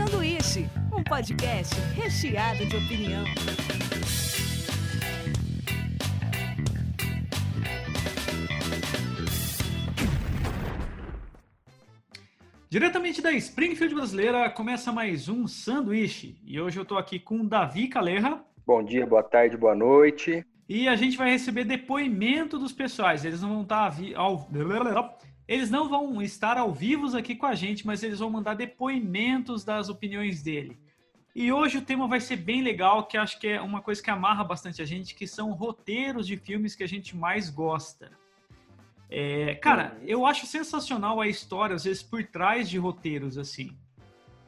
Sanduíche, um podcast recheado de opinião. Diretamente da Springfield brasileira, começa mais um sanduíche. E hoje eu tô aqui com Davi Calerra. Bom dia, boa tarde, boa noite. E a gente vai receber depoimento dos pessoais. Eles não vão estar ao... Eles não vão estar ao vivo aqui com a gente, mas eles vão mandar depoimentos das opiniões dele. E hoje o tema vai ser bem legal, que acho que é uma coisa que amarra bastante a gente, que são roteiros de filmes que a gente mais gosta. É, cara, eu acho sensacional a história, às vezes, por trás de roteiros, assim.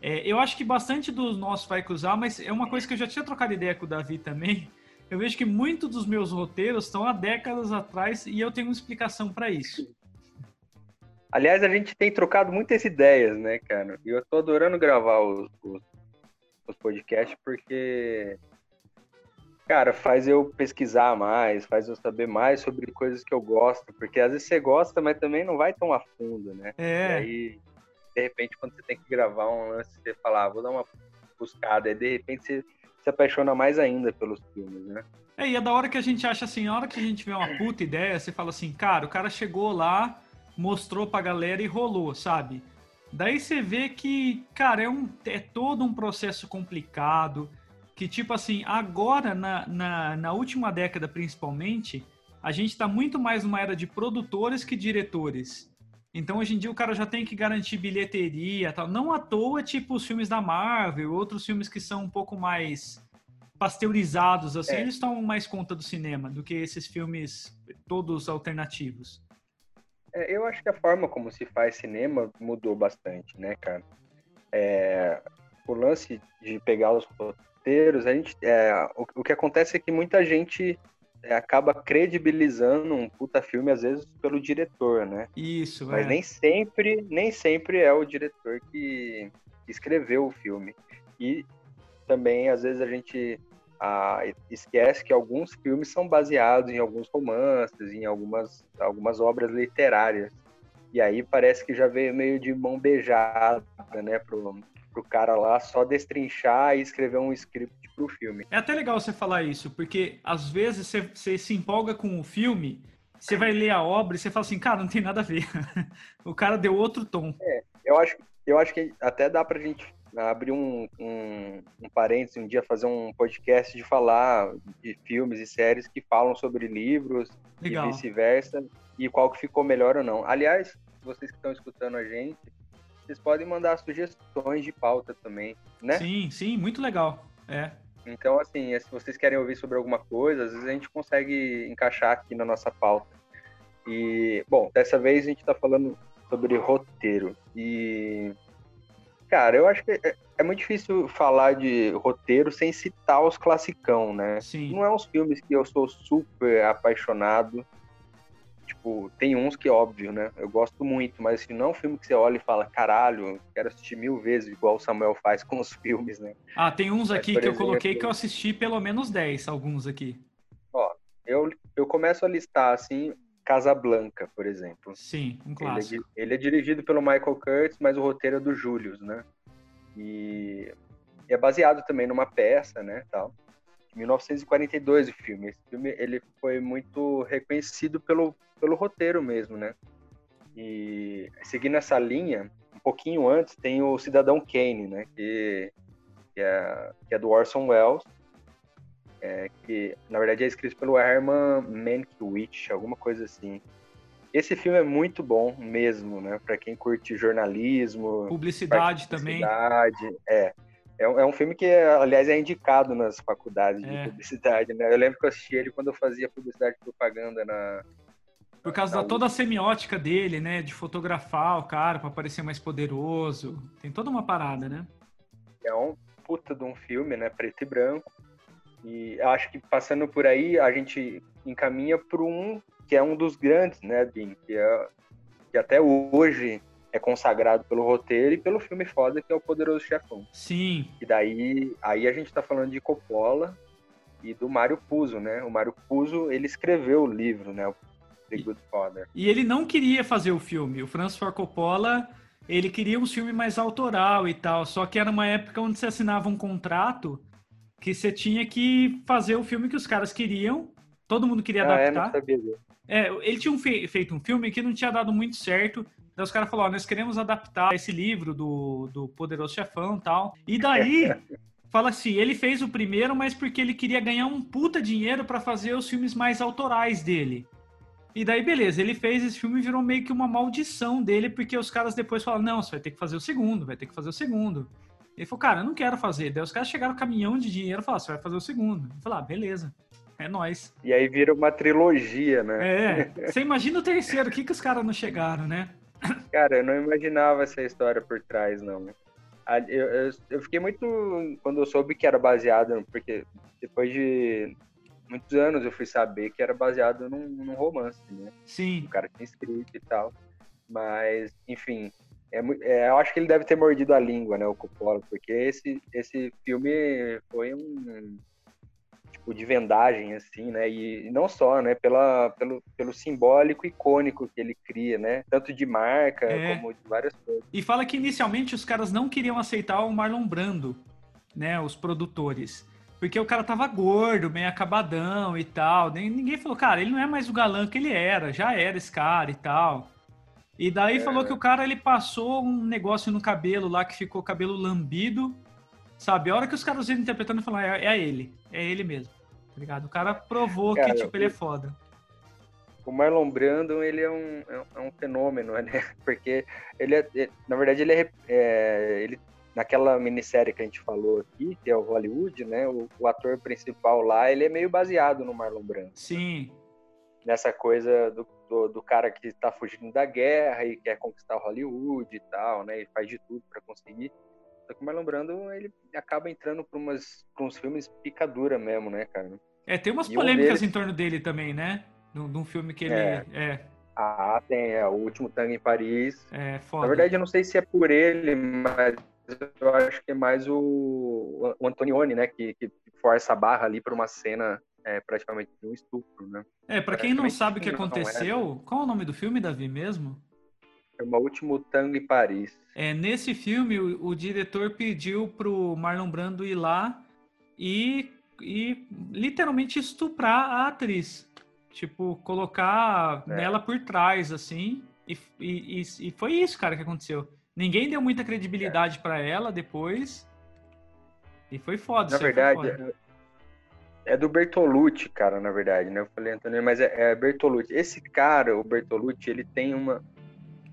É, eu acho que bastante dos nossos vai cruzar, mas é uma coisa que eu já tinha trocado ideia com o Davi também. Eu vejo que muitos dos meus roteiros estão há décadas atrás e eu tenho uma explicação para isso. Aliás, a gente tem trocado muitas ideias, né, cara? E eu tô adorando gravar os, os, os podcasts porque Cara, faz eu pesquisar mais, faz eu saber mais sobre coisas que eu gosto, porque às vezes você gosta, mas também não vai tão a fundo, né? É. E aí, de repente, quando você tem que gravar um lance, você fala, ah, vou dar uma buscada, e de repente você se apaixona mais ainda pelos filmes, né? É, e é da hora que a gente acha assim, a hora que a gente vê uma puta ideia, você fala assim, cara, o cara chegou lá, mostrou pra galera e rolou, sabe? Daí você vê que, cara, é, um, é todo um processo complicado que, tipo assim, agora, na, na, na última década principalmente, a gente está muito mais numa era de produtores que diretores. Então, hoje em dia, o cara já tem que garantir bilheteria tal. Não à toa, tipo, os filmes da Marvel, outros filmes que são um pouco mais pasteurizados, assim, é. eles tomam mais conta do cinema do que esses filmes todos alternativos. É, eu acho que a forma como se faz cinema mudou bastante, né, cara? É, o lance de pegar os roteiros, a gente, é, o, o, que acontece é que muita gente é, acaba credibilizando um puta filme, às vezes, pelo diretor, né? Isso, Mas é. nem sempre, nem sempre é o diretor que, que escreveu o filme. E também, às vezes, a gente ah, esquece que alguns filmes são baseados em alguns romances, em algumas, algumas obras literárias. E aí parece que já veio meio de mão beijada, né, pro, pro cara lá só destrinchar e escrever um script pro filme. É até legal você falar isso, porque às vezes você, você se empolga com o filme, você vai ler a obra e você fala assim, cara, não tem nada a ver. o cara deu outro tom. É, eu acho, eu acho que até dá pra gente abrir um, um, um parênteses, um dia fazer um podcast de falar de filmes e séries que falam sobre livros Legal. e vice-versa, e qual que ficou melhor ou não. Aliás, vocês que estão escutando a gente, vocês podem mandar sugestões de pauta também, né? Sim, sim, muito legal. É. Então, assim, se vocês querem ouvir sobre alguma coisa, às vezes a gente consegue encaixar aqui na nossa pauta. E, bom, dessa vez a gente está falando sobre roteiro. E, cara, eu acho que é, é, muito difícil falar de roteiro sem citar os classicão, né? Sim. Não é uns filmes que eu sou super apaixonado, Tipo, tem uns que, óbvio, né? Eu gosto muito, mas assim, não é um filme que você olha e fala, caralho, quero assistir mil vezes, igual o Samuel faz com os filmes, né? Ah, tem uns aqui mas, que exemplo, eu coloquei que eu assisti pelo menos 10, alguns aqui. Ó, eu, eu começo a listar, assim, Casablanca, por exemplo. Sim, um clássico. Ele é, ele é dirigido pelo Michael Curtis, mas o roteiro é do Julius, né? E é baseado também numa peça, né, tal. 1942 o filme. Esse filme ele foi muito reconhecido pelo, pelo roteiro mesmo, né? E seguindo essa linha, um pouquinho antes tem o Cidadão Kane, né? Que, que, é, que é do Orson Welles, é, que na verdade é escrito pelo Herman Mankiewicz, alguma coisa assim. Esse filme é muito bom mesmo, né? Para quem curte jornalismo, publicidade, publicidade também. É. É um, é um filme que, aliás, é indicado nas faculdades É. de publicidade, né? Eu lembro que eu assisti ele quando eu fazia publicidade e propaganda na. Por causa da toda a semiótica dele, né? De fotografar o cara para parecer mais poderoso. Tem toda uma parada, né? É um puta de um filme, né? Preto e branco. E acho que passando por aí, a gente encaminha para um que é um dos grandes, né, Bim? Que, é, que até hoje é consagrado pelo roteiro e pelo filme foda que é o Poderoso Chefão. Sim. E daí, aí a gente tá falando de Coppola e do Mário Puzo, né? O Mário Puzo, ele escreveu o livro, né? O The Good Father. E ele não queria fazer o filme. O Francis Ford Coppola, ele queria um filme mais autoral e tal, só que era uma época onde você assinava um contrato que você tinha que fazer o filme que os caras queriam, todo mundo queria Ah, é, adaptar. disso. É, ele tinha um fe- feito um filme que não tinha dado muito certo. Daí os caras falaram, nós queremos adaptar esse livro do, do Poderoso Chefão e tal. E daí, fala assim, ele fez o primeiro, mas porque ele queria ganhar um puta dinheiro pra fazer os filmes mais autorais dele. E daí, beleza, ele fez esse filme e virou meio que uma maldição dele, porque os caras depois falaram, não, você vai ter que fazer o segundo, vai ter que fazer o segundo. Ele falou, cara, eu não quero fazer. Daí os caras chegaram com caminhão de dinheiro e falaram, você vai fazer o segundo. Eu falei, ah, beleza, é nóis. E aí vira uma trilogia, né? É, você imagina o terceiro, o que, que os caras não chegaram, né? Cara, eu não imaginava essa história por trás, não. Eu, eu, eu fiquei muito. Quando eu soube que era baseado, porque depois de muitos anos eu fui saber que era baseado num, num romance, né? Sim, O cara tinha escrito e tal. Mas, enfim, é, é, eu acho que ele deve ter mordido a língua, né, o Coppola, porque esse, esse filme foi um tipo de vendagem, assim, né, e, e não só, né, pela, pelo, pelo simbólico icônico que ele cria, né, tanto de marca É. como de várias coisas. e fala que inicialmente os caras não queriam aceitar o Marlon Brando, né, os produtores. Porque o cara tava gordo, meio acabadão e tal. Nem- Ninguém falou, cara, ele não é mais o galã que ele era, já era esse cara e tal. E daí falou que o cara ele passou um negócio no cabelo lá que ficou cabelo lambido, sabe? A hora que os caras viram interpretando, falaram, é, é ele, é ele mesmo, tá ligado? O cara provou Cara, que, tipo, ele é foda. O Marlon Brando, ele é um, é um- é fenômeno, né, porque ele é, é- na verdade, ele é, é, ele naquela minissérie que a gente falou aqui, que é o Hollywood, né, o, o ator principal lá, ele é meio baseado no Marlon Brando. Sim, nessa coisa do, do, do cara que está fugindo da guerra e quer conquistar Hollywood e tal, né? E faz de tudo para conseguir. Só que o Marlon Brando, ele acaba entrando para uns filmes picadura mesmo, né, cara? É, tem umas E um polêmicas deles- em torno dele também, né? Um de um filme que ele É. é, Ah, tem, é, o Último Tango em Paris. é, foda. Na verdade, eu não sei se é por ele, mas eu acho que é mais o, o Antonioni, né? Que, que força a barra ali para uma cena é, praticamente de um estupro, né? é, pra quem não sabe o que é, aconteceu, qual é o nome do filme, Davi, mesmo? É o Último Tango em Paris. É, nesse filme, o, o diretor pediu pro Marlon Brando ir lá e, e literalmente estuprar a atriz. Tipo, colocar É. nela por trás, assim. E, e, e- foi isso, cara, que aconteceu. Ninguém deu muita credibilidade pra ela depois. E foi foda. Na verdade, foda. É, do Bertolucci, cara, na verdade, né? Eu falei Antônio, mas é, é Bertolucci. Esse cara, o Bertolucci, ele tem uma.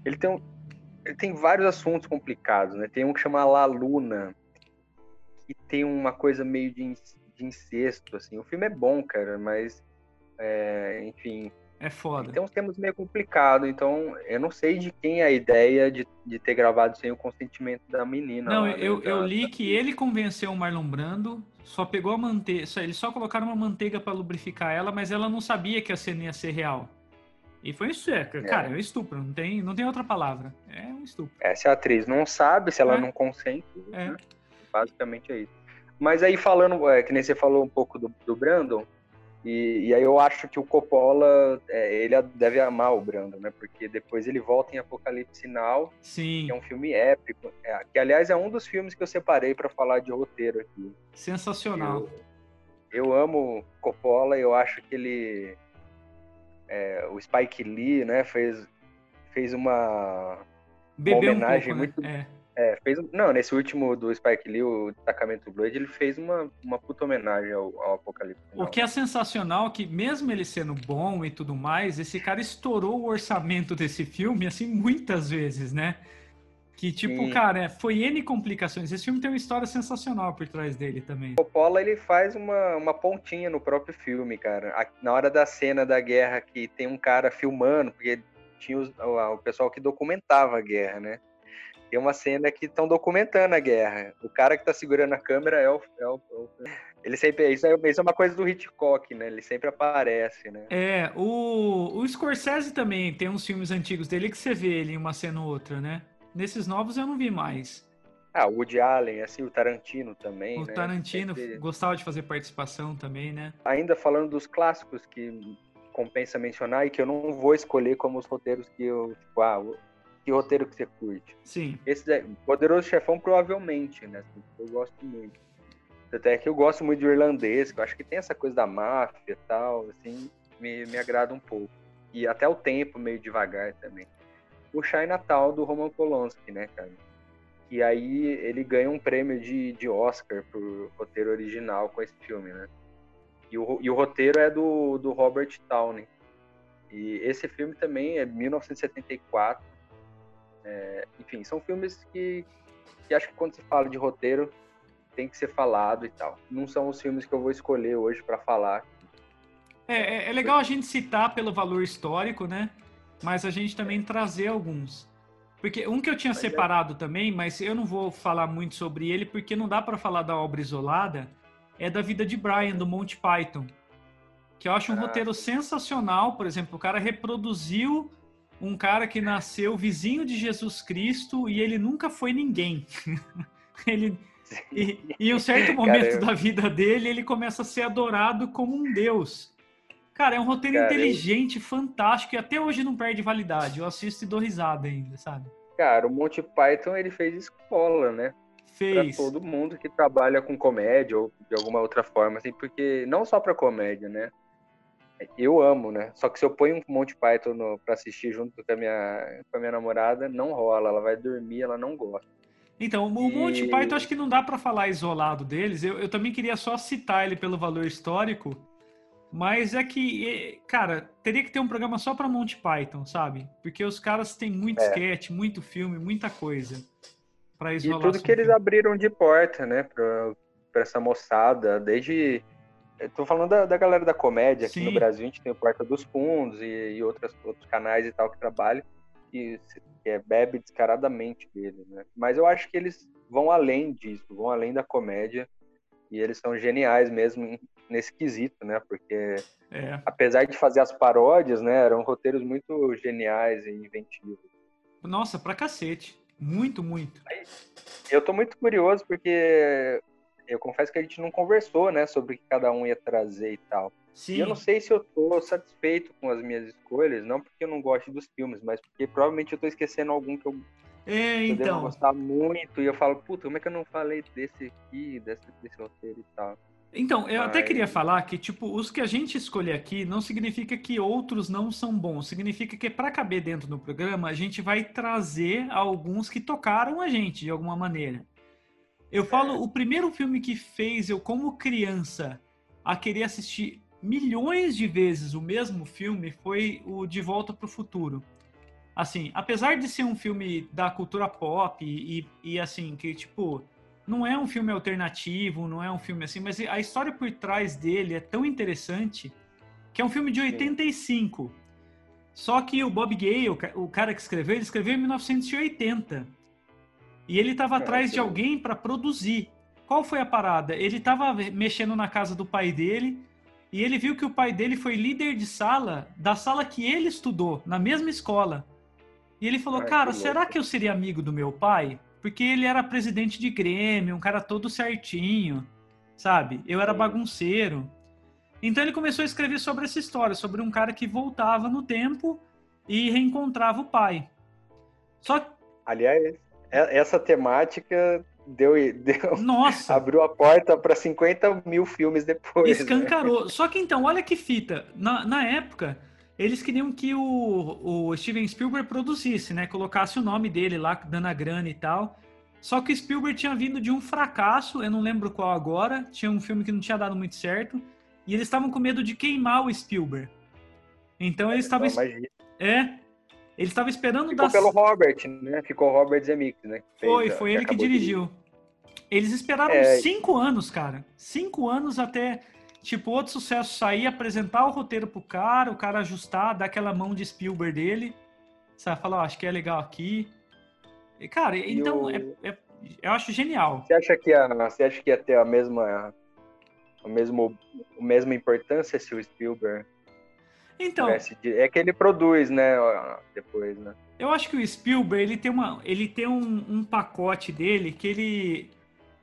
Ele tem um. Ele tem vários assuntos complicados, né? Tem um que chama La Luna, que tem uma coisa meio de, de incesto, assim. O filme é bom, cara, mas. é, enfim, É foda. tem uns temas meio complicados, então eu não sei de quem é a ideia de, de ter gravado sem o consentimento da menina. Não, lá, né? eu, eu Da- li que ele convenceu o Marlon Brando, só pegou a manteiga, eles só colocaram uma manteiga pra lubrificar ela, mas ela não sabia que a cena ia ser real. E foi isso, é, cara, é um estupro, não tem, não tem outra palavra. É um estupro. É, se a atriz não sabe, se ela É. não consente, É. né? basicamente é isso. Mas aí falando, é, que nem você falou um pouco do, do Brandon, e, e aí eu acho que o Coppola, é, ele deve amar o Brandon, né? Porque depois ele volta em Apocalipse Now, Sim, que é um filme épico, é, que aliás é um dos filmes que eu separei para falar de roteiro aqui. sensacional. Eu, eu amo Coppola, eu acho que ele, é, o Spike Lee, né, fez, fez uma Bebeu um homenagem pouco, né? muito- É. Fez, não, nesse último do Spike Lee, o Destacamento Blade, ele fez uma, uma puta homenagem ao, ao Apocalipse. O que é sensacional é que, mesmo ele sendo bom e tudo mais, esse cara estourou o orçamento desse filme, assim, muitas vezes, né? Que, tipo, Sim. cara, é, foi N complicações. Esse filme tem uma história sensacional por trás dele também. Coppola, ele faz uma, uma pontinha no próprio filme, cara. A- na hora da cena da guerra, que tem um cara filmando, porque tinha os- o, o pessoal que documentava a guerra, né? Tem uma cena que estão documentando a guerra. O cara que tá segurando a câmera é o... É o, é o- ele sempre... Isso é, isso é uma coisa do Hitchcock, né? Ele sempre aparece, né? É, o, o Scorsese também tem uns filmes antigos dele que você vê ele em uma cena ou outra, né? Nesses novos eu não vi mais. Ah, o Woody Allen, assim, o Tarantino também, O né? Tarantino Sempre- gostava de fazer participação também, né? ainda falando dos clássicos que compensa mencionar e que eu não vou escolher como os roteiros que eu, tipo, ah, que roteiro que você curte. Sim. Esse daí, Poderoso Chefão, provavelmente, né? assim, eu gosto muito. Até que eu gosto muito de irlandês, que eu acho que tem essa coisa da máfia e tal, assim, me, me agrada um pouco. E até o tempo meio devagar também. O Natal do Roman Polanski, né, cara? E aí ele ganha um prêmio de, de Oscar por roteiro original com esse filme, né? E o, e o roteiro é do, do Robert Downey. E esse filme também é 1974. É, enfim, são filmes que, que acho que quando se fala de roteiro tem que ser falado e tal. Não são os filmes que eu vou escolher hoje para falar. É, é, é, legal a gente citar pelo valor histórico, né? Mas a gente também trazer alguns. Porque um que eu tinha é separado também, mas eu não vou falar muito sobre ele porque não dá para falar da obra isolada, é da vida de Brian do Monty Python. Que eu acho um ah. roteiro sensacional, por exemplo, o cara reproduziu um cara que nasceu vizinho de Jesus Cristo e ele nunca foi ninguém. ele e, e em um certo momento Caramba. da vida dele, ele começa a ser adorado como um deus. Cara, é um roteiro Caramba. inteligente, fantástico, e até hoje não perde validade. Eu assisto e dou risada ainda, sabe? Cara, o Monty Python, ele fez escola, né? Fez. Pra todo mundo que trabalha com comédia ou de alguma outra forma, assim, porque não só pra comédia, né? Eu amo, né? Só que se eu ponho um Monty Python no, pra assistir junto com a, minha, com a minha namorada, não rola. Ela vai dormir, ela não gosta. Então, o Monty e... Python acho que não dá para falar isolado deles. Eu, eu também queria só citar ele pelo valor histórico, mas é que, cara, teria que ter um programa só para Monty Python, sabe? Porque os caras têm muito é. sketch, muito filme, muita coisa para isolar. E tudo que eles abriram de porta, né, pra, pra essa moçada, desde Estou falando da, da, galera da comédia aqui Sim. no Brasil, a gente tem o Porta dos Fundos e, e outras, outros canais e tal que trabalham e que é, bebe descaradamente dele, né? Mas eu acho que eles vão além disso, vão além da comédia e eles são geniais mesmo nesse quesito, né? Porque é. apesar de fazer as paródias, né, eram roteiros muito geniais e inventivos. Nossa, pra cacete. Muito, muito. Eu tô muito curioso porque eu confesso que a gente não conversou, né, sobre o que cada um ia trazer e tal. Sim. E eu não sei se eu tô satisfeito com as minhas escolhas, não porque eu não gosto dos filmes, mas porque provavelmente eu tô esquecendo algum que eu, é, então. eu devo gostar muito e eu falo, puta, como é que eu não falei desse aqui, desse, desse roteiro e tal. Então, eu até queria falar que, tipo, os que a gente escolher aqui não significa que outros não são bons. Significa que, para caber dentro do programa, a gente vai trazer alguns que tocaram a gente de alguma maneira. Eu falo, o primeiro filme que fez eu, como criança, a querer assistir milhões de vezes o mesmo filme foi o De Volta para o Futuro. Assim, apesar de ser um filme da cultura pop e, e, assim, que, tipo, não é um filme alternativo, não é um filme assim, mas a história por trás dele é tão interessante que é um filme de 85. Só que o Bob Gale, o cara que escreveu, ele escreveu em 1980. E ele estava atrás de alguém para produzir. Qual foi a parada? Ele estava mexendo na casa do pai dele e ele viu que o pai dele foi líder de sala da sala que ele estudou, na mesma escola. E ele falou: Ai, Cara, que será que eu seria amigo do meu pai? Porque ele era presidente de Grêmio, um cara todo certinho, sabe? Eu era bagunceiro. Então ele começou a escrever sobre essa história, sobre um cara que voltava no tempo e reencontrava o pai. Só Aliás, é, essa temática deu, deu Nossa. abriu a porta para 50 mil filmes depois. Né? Escancarou. Né? Só que então, olha que fita. Na, na época, eles queriam que o, o Steven Spielberg produzisse, né? Colocasse o nome dele lá, dando a grana e tal. Só que o Spielberg tinha vindo de um fracasso, eu não lembro qual agora. Tinha um filme que não tinha dado muito certo. E eles estavam com medo de queimar o Spielberg. Então eles estavam. É, ele estava esperando Ficou pelo Robert, né? Ficou o Robert Zemeckis, né? foi, foi ele que dirigiu. De... Eles esperaram é... cinco anos, cara. Cinco anos até, tipo, outro sucesso sair, apresentar o roteiro pro cara, o cara ajustar, dar aquela mão de Spielberg dele. Sabe, falar, oh, acho que é legal aqui. E, cara, e então, o... é, é, eu acho genial. Você acha que ia, você acha que ia ter a mesma, a mesmo, a mesma importância se o Spielberg então, é que ele produz, né, depois, né? Eu acho que o Spielberg, ele tem, uma, ele tem um, um pacote dele que ele,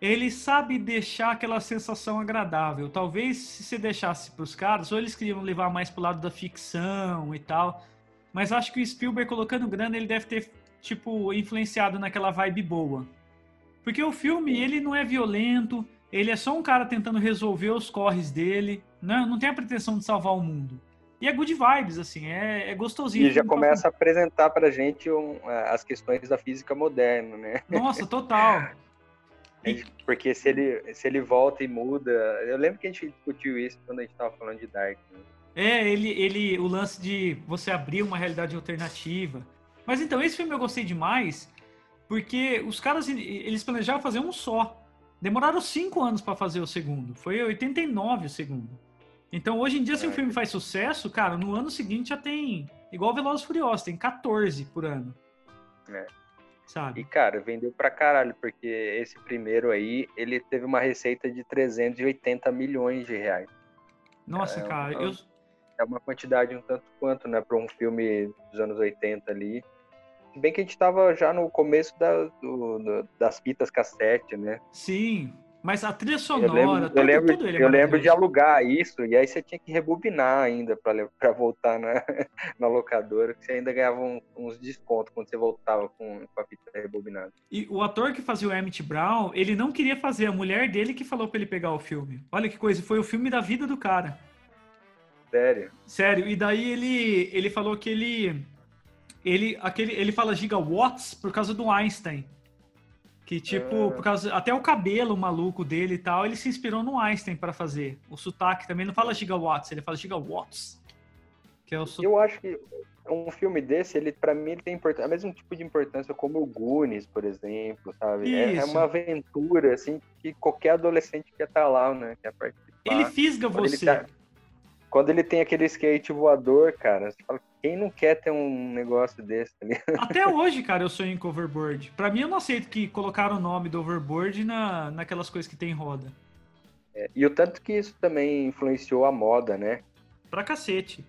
ele sabe deixar aquela sensação agradável. Talvez se você deixasse para os caras, ou eles queriam levar mais pro lado da ficção e tal, mas acho que o Spielberg colocando grana, ele deve ter tipo, influenciado naquela vibe boa. Porque o filme, ele não é violento, ele é só um cara tentando resolver os corres dele, não, né? não tem a pretensão de salvar o mundo. E é good vibes, assim, é, é gostosinho. E já começa a apresentar pra gente um, as questões da física moderna, né? Nossa, total. Porque se ele, se ele volta e muda. Eu lembro que a gente discutiu isso quando a gente tava falando de Dark. Né? É, ele, ele, o lance de você abrir uma realidade alternativa. Mas então, esse filme eu gostei demais, porque os caras, eles planejavam fazer um só. Demoraram cinco anos para fazer o segundo. Foi 89 o segundo. Então, hoje em dia, se um é. filme faz sucesso, cara, no ano seguinte já tem. Igual Velozes Furiosos, tem 14 por ano. É. Sabe? E, cara, vendeu pra caralho, porque esse primeiro aí, ele teve uma receita de 380 milhões de reais. Nossa, é, cara, eu. É uma quantidade um tanto quanto, né, pra um filme dos anos 80 ali. Se bem que a gente tava já no começo da, do, do, das fitas cassete, né? Sim, mas a trilha sonora, eu lembro, tudo, eu lembro, tudo é Eu lembro de alugar isso, e aí você tinha que rebobinar ainda para voltar na, na locadora, que você ainda ganhava um, uns descontos quando você voltava com, com, a fita rebobinada. E o ator que fazia o Emmett Brown, ele não queria fazer, a mulher dele que falou para ele pegar o filme. Olha que coisa, foi o filme da vida do cara. Sério? Sério, e daí ele, ele falou que ele... Ele, aquele, ele fala gigawatts por causa do Einstein. Que, tipo, por causa. Até o cabelo maluco dele e tal, ele se inspirou no Einstein para fazer. O sotaque também não fala gigawatts, ele fala gigawatts. Que é o Eu acho que um filme desse, ele para mim, ele tem é o mesmo tipo de importância como o Goonies, por exemplo, sabe? É, é, uma aventura, assim, que qualquer adolescente quer estar tá lá, né? Quer participar. Ele fisga Quando você. Ele tá... Quando ele tem aquele skate voador, cara, você fala, quem não quer ter um negócio desse ali? Até hoje, cara, eu sonho com overboard. Pra mim, eu não aceito que colocaram o nome do overboard na, naquelas coisas que tem roda. É, e o tanto que isso também influenciou a moda, né? Pra cacete.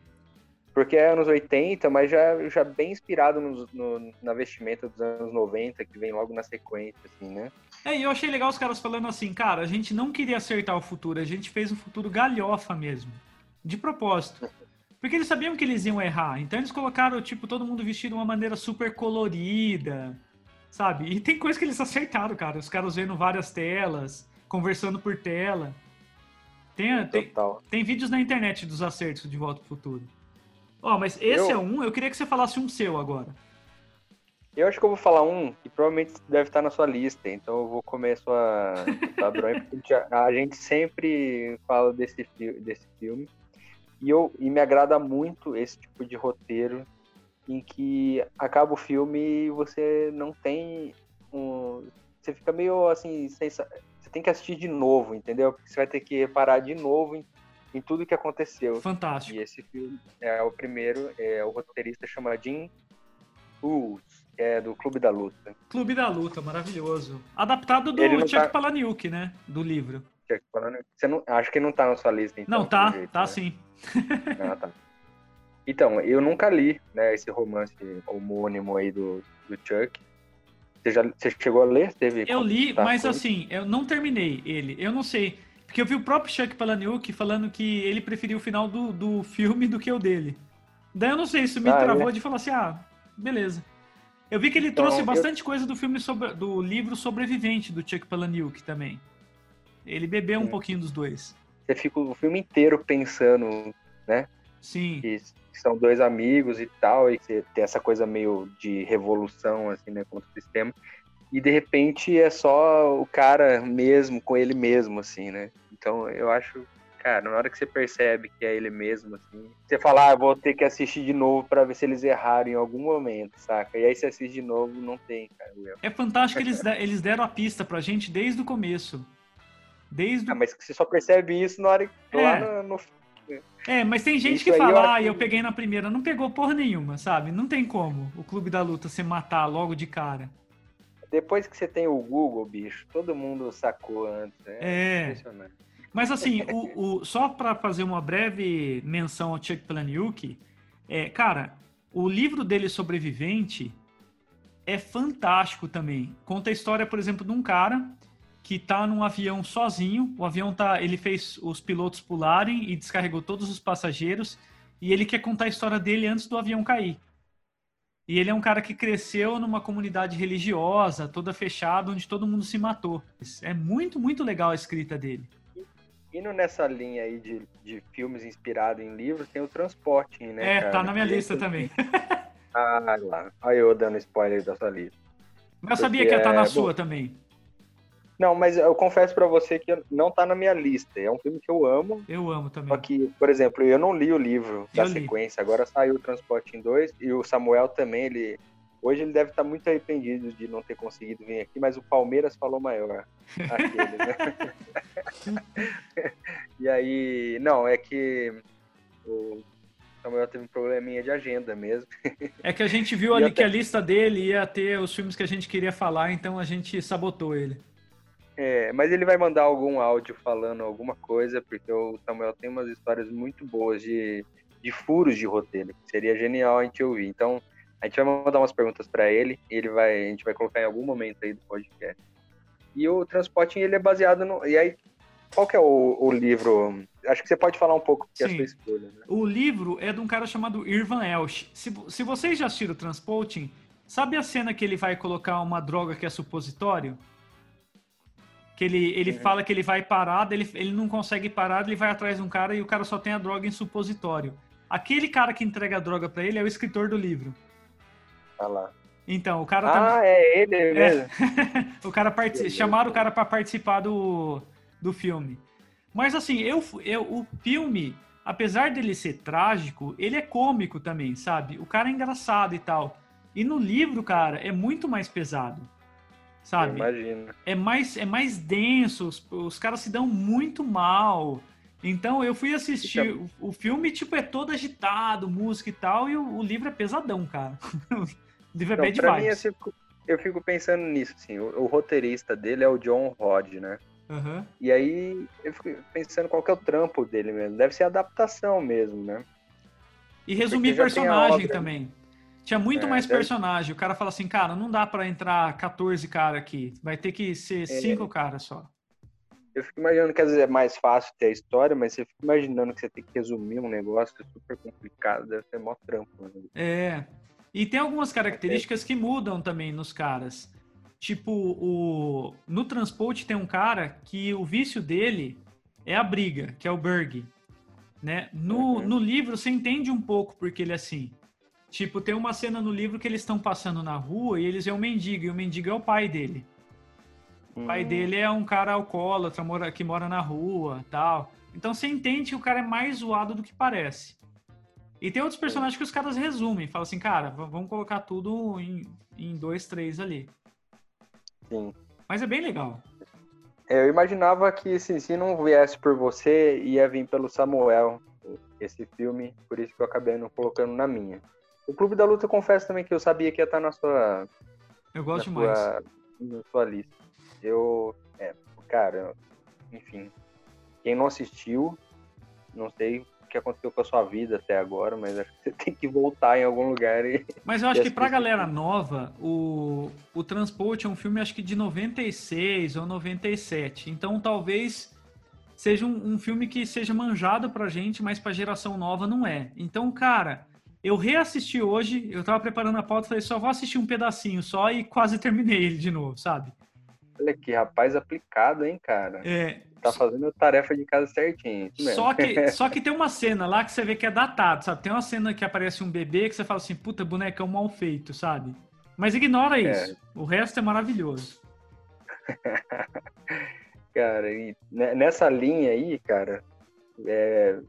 Porque é anos 80, mas já, já bem inspirado no, no, na vestimenta dos anos 90, que vem logo na sequência, assim, né? É, e eu achei legal os caras falando assim, cara, a gente não queria acertar o futuro, a gente fez um futuro galhofa mesmo. De propósito. Porque eles sabiam que eles iam errar. Então eles colocaram, tipo, todo mundo vestido de uma maneira super colorida, sabe? E tem coisa que eles acertaram, cara. Os caras vendo várias telas, conversando por tela. Tem, tem, tem, vídeos na internet dos acertos de Volta pro Futuro. Ó, oh, mas esse eu... é um, eu queria que você falasse um seu agora. Eu acho que eu vou falar um que provavelmente deve estar na sua lista, então eu vou comer a a gente sempre fala desse, desse filme. E, eu, e me agrada muito esse tipo de roteiro em que acaba o filme e você não tem um. Você fica meio assim. Sem, você tem que assistir de novo, entendeu? Porque você vai ter que reparar de novo em, em tudo que aconteceu. Fantástico. E esse filme é o primeiro, é o roteirista chama Jim que é do Clube da Luta. Clube da Luta, maravilhoso. Adaptado do Chuck tá... Palahniuk, né? Do livro. Você não, acho que não tá na sua lista, então. Não, tá, jeito, tá né? sim. Ah, tá. Então, eu nunca li, né, esse romance homônimo aí do, do Chuck. Você, já, você chegou a ler? Teve eu li, mas assim, eu não terminei ele. Eu não sei. Porque eu vi o próprio Chuck Palahniuk falando que ele preferiu o final do, do filme do que o dele. Daí eu não sei, isso me ah, travou é? de falar assim, ah, beleza. Eu vi que ele então, trouxe bastante eu... coisa do filme sobre, do livro Sobrevivente do Chuck Palahniuk também. Ele bebeu um pouquinho dos dois. Você fica o filme inteiro pensando, né? Sim. Que são dois amigos e tal, e você tem essa coisa meio de revolução, assim, né, contra o sistema. E de repente é só o cara mesmo, com ele mesmo, assim, né? Então eu acho, cara, na hora que você percebe que é ele mesmo, assim, você fala, ah, vou ter que assistir de novo para ver se eles erraram em algum momento, saca? E aí você assiste de novo, não tem, cara. É fantástico que eles, eles deram a pista pra gente desde o começo. Desde ah, mas você só percebe isso na hora que é. lá no, no... É, mas tem gente isso que fala, eu ah, eu peguei na primeira. Não pegou porra nenhuma, sabe? Não tem como o Clube da Luta se matar logo de cara. Depois que você tem o Google, bicho, todo mundo sacou antes. Né? É. Mas assim, o, o, só para fazer uma breve menção ao Chuck Palahniuk, é, cara, o livro dele Sobrevivente é fantástico também. Conta a história, por exemplo, de um cara que tá num avião sozinho. O avião tá, ele fez os pilotos pularem e descarregou todos os passageiros e ele quer contar a história dele antes do avião cair. E ele é um cara que cresceu numa comunidade religiosa, toda fechada, onde todo mundo se matou. É muito, muito legal a escrita dele. Indo nessa linha aí de, de filmes inspirados em livros, tem o Transporting, né? É, cara? tá na minha lista também. ah, lá. Olha eu dando spoiler da sua lista. Mas eu sabia que ia estar tá na é... sua Bom, também. Não, mas eu confesso para você que não tá na minha lista. É um filme que eu amo. Eu amo também. Só que, por exemplo, eu não li o livro da eu sequência. Li. Agora saiu o Transporte em 2 e o Samuel também, ele hoje ele deve estar tá muito arrependido de não ter conseguido vir aqui, mas o Palmeiras falou maior. Aquele, né? e aí, não, é que o Samuel teve um probleminha de agenda mesmo. É que a gente viu ali até... que a lista dele ia ter os filmes que a gente queria falar, então a gente sabotou ele. É, mas ele vai mandar algum áudio falando alguma coisa, porque o Samuel tem umas histórias muito boas de, de furos de roteiro, que seria genial a gente ouvir. Então, a gente vai mandar umas perguntas para ele, e ele vai, a gente vai colocar em algum momento aí do podcast. E o Transporting, ele é baseado no... E aí, qual que é o, o livro? Acho que você pode falar um pouco que é a sua escolha. Né? O livro é de um cara chamado Irvan Elch. Se, se vocês já assistiram o Transporting, sabe a cena que ele vai colocar uma droga que é supositório? Que ele, ele uhum. fala que ele vai parar, ele, ele não consegue parar, ele vai atrás de um cara e o cara só tem a droga em supositório. Aquele cara que entrega a droga para ele é o escritor do livro. Ah lá. Então, o cara Ah, é ele é. mesmo. o cara chamaram o cara para participar do, do filme. Mas assim, eu, eu o filme, apesar dele ser trágico, ele é cômico também, sabe? O cara é engraçado e tal. E no livro, cara, é muito mais pesado sabe? Imagina. É mais, é mais denso, os, os, caras se dão muito mal. Então eu fui assistir é o, o, filme, tipo, é todo agitado, música e tal, e o, o livro é pesadão, cara. o livro é bad pra mim, eu fico, eu fico pensando nisso, assim, o, o, roteirista dele é o John Rod, né? Uhum. E aí eu fico pensando qual que é o trampo dele mesmo. Deve ser adaptação mesmo, né? E resumir personagem também. Tinha muito é, mais deve... personagem. O cara fala assim, cara, não dá para entrar 14 caras aqui. Vai ter que ser 5 é. caras só. Eu fico imaginando que às vezes é mais fácil ter a história, mas você fica imaginando que você tem que resumir um negócio super complicado. Deve ser mó trampo. Né? É. E tem algumas características que mudam também nos caras. Tipo, o... no transporte tem um cara que o vício dele é a briga, que é o Berg. Né? No, uhum. no livro você entende um pouco porque ele é assim. Tipo, tem uma cena no livro que eles estão passando na rua e eles é um mendigo, e o mendigo é o pai dele. O pai hum. dele é um cara alcoólatra mora, que mora na rua tal. Então você entende que o cara é mais zoado do que parece. E tem outros personagens que os caras resumem, falam assim, cara, vamos colocar tudo em, em dois, três ali. Sim. Mas é bem legal. É, eu imaginava que se, se não viesse por você, ia vir pelo Samuel, esse filme, por isso que eu acabei não colocando na minha. O Clube da Luta, eu confesso também que eu sabia que ia estar na sua. Eu gosto na demais. Sua, na sua lista. Eu. É, cara, enfim. Quem não assistiu, não sei o que aconteceu com a sua vida até agora, mas acho que você tem que voltar em algum lugar e. Mas eu acho que pra galera nova, o, o Transporte é um filme, acho que de 96 ou 97. Então talvez seja um, um filme que seja manjado pra gente, mas pra geração nova não é. Então, cara eu reassisti hoje, eu tava preparando a pauta, falei, só vou assistir um pedacinho só e quase terminei ele de novo, sabe? Olha que rapaz aplicado, hein, cara? É. Tá fazendo a tarefa de casa certinho. Só que, só que tem uma cena lá que você vê que é datado, sabe? Tem uma cena que aparece um bebê que você fala assim, puta, bonecão mal feito, sabe? Mas ignora é. isso. É. O resto é maravilhoso. cara, e nessa linha aí, cara, é,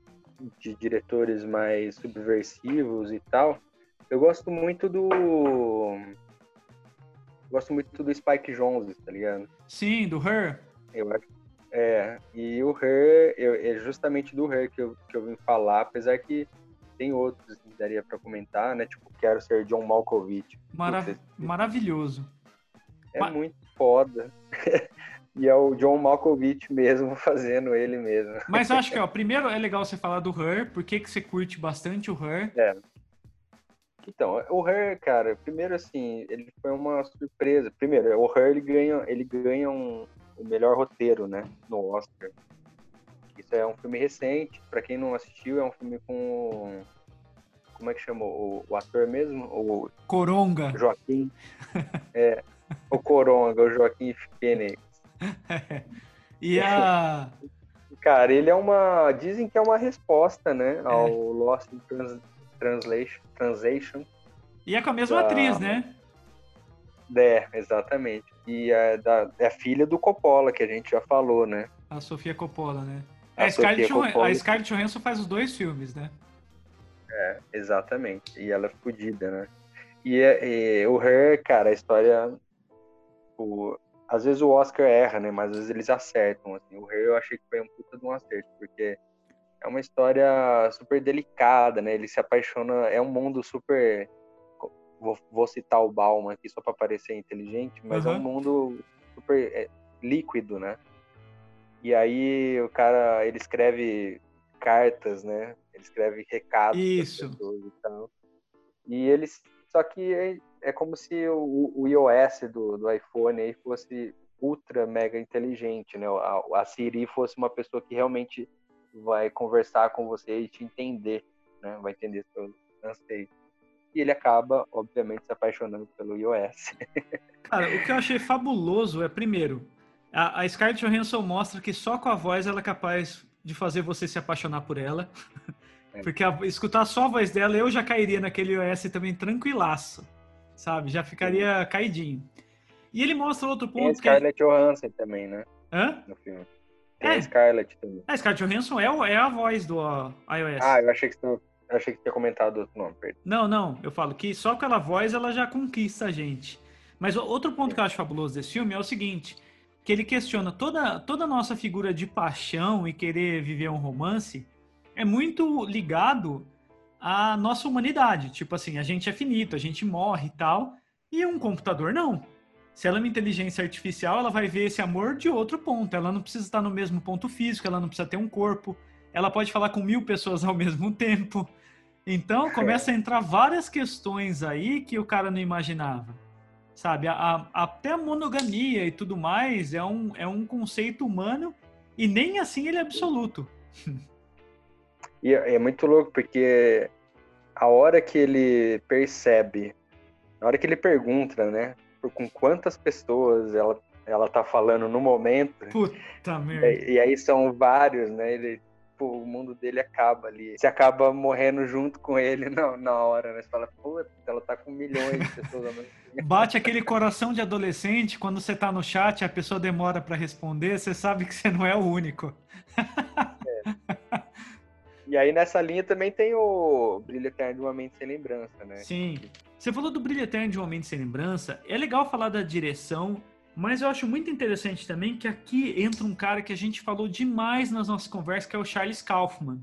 de diretores mais subversivos e tal, eu gosto muito do. Gosto muito do Spike Jonze, tá ligado? Sim, do Her. Eu acho. É, e o Her, eu, é justamente do Her que eu, que eu vim falar, apesar que tem outros que daria para comentar, né? Tipo, quero ser John Malkovich. Marav maravilhoso. É Ma muito foda. E é o John Malkovich mesmo fazendo ele mesmo. Mas eu acho que, ó, primeiro é legal você falar do Her, por que, que você curte bastante o Her? É. Então, o Her, cara, primeiro assim, ele foi uma surpresa. Primeiro, o Her ele ganha, ele ganha um, o melhor roteiro, né, no Oscar. Isso é um filme recente, para quem não assistiu, é um filme com como é que chamou? O, o ator mesmo? O Coronga. Joaquim. é, o Coronga, o Joaquim Phoenix. e a. Cara, ele é uma. Dizem que é uma resposta, né? Ao é. Lost in Trans... Translation. Translation. E é com a mesma da... atriz, né? É, exatamente. E é, da, é a filha do Coppola, que a gente já falou, né? A Sofia Coppola, né? A, a, Scarlett, Coppola... a Scarlett Johansson faz os dois filmes, né? É, exatamente. E ela é fodida, né? E, e, o Her, cara, a história. O, às vezes o Oscar erra, né? Mas às vezes eles acertam. Assim. O Her eu achei que foi um puta de um acerto, porque é uma história super delicada, né? Ele se apaixona. É um mundo super vou, vou citar o Bauman aqui só para parecer inteligente, mas uhum. é um mundo super é, líquido, né? E aí o cara, ele escreve cartas, né? Ele escreve recados Isso. e. E eles, só que é, é como se o, o iOS do, do iPhone aí fosse ultra mega inteligente, né? A, a Siri fosse uma pessoa que realmente vai conversar com você e te entender, né? Vai entender seu anseio e ele acaba, obviamente, se apaixonando pelo iOS. Cara, o que eu achei fabuloso é, primeiro, a, a Scarlett Johansson mostra que só com a voz ela é capaz de fazer você se apaixonar por ela. É. Porque a, escutar só a voz dela, eu já cairia naquele iOS também tranquilaço, sabe? Já ficaria caidinho. E ele mostra outro ponto. Tem a Scarlett que... Johansson também, né? Hã? No filme. Tem é. a Scarlett também. A Scarlett Johansson é, é a voz do uh, iOS. Ah, eu achei que você eu achei que tinha comentado outro nome, perdão. Não, não. Eu falo que só pela voz ela já conquista a gente. Mas outro ponto que eu acho fabuloso desse filme é o seguinte: que ele questiona toda, toda a nossa figura de paixão e querer viver um romance é muito ligado à nossa humanidade. Tipo assim, a gente é finito, a gente morre e tal. E um computador não. Se ela é uma inteligência artificial, ela vai ver esse amor de outro ponto. Ela não precisa estar no mesmo ponto físico, ela não precisa ter um corpo. Ela pode falar com mil pessoas ao mesmo tempo. Então é. começa a entrar várias questões aí que o cara não imaginava. Sabe, a, a, até a monogamia e tudo mais é um, é um conceito humano e nem assim ele é absoluto. E é, é muito louco porque a hora que ele percebe, a hora que ele pergunta, né, com quantas pessoas ela, ela tá falando no momento. Puta merda. E, e aí são vários, né? Ele tipo, o mundo dele acaba ali. Você acaba morrendo junto com ele na, na hora, né? Você fala, pô, ela tá com milhões de pessoas Bate aquele coração de adolescente quando você tá no chat a pessoa demora para responder, você sabe que você não é o único. É. E aí nessa linha também tem o Brilho Eterno de uma Mente Sem Lembrança, né? Sim. Você falou do Brilho Eterno de uma Mente Sem Lembrança. É legal falar da direção, mas eu acho muito interessante também que aqui entra um cara que a gente falou demais nas nossas conversas, que é o Charles Kaufman.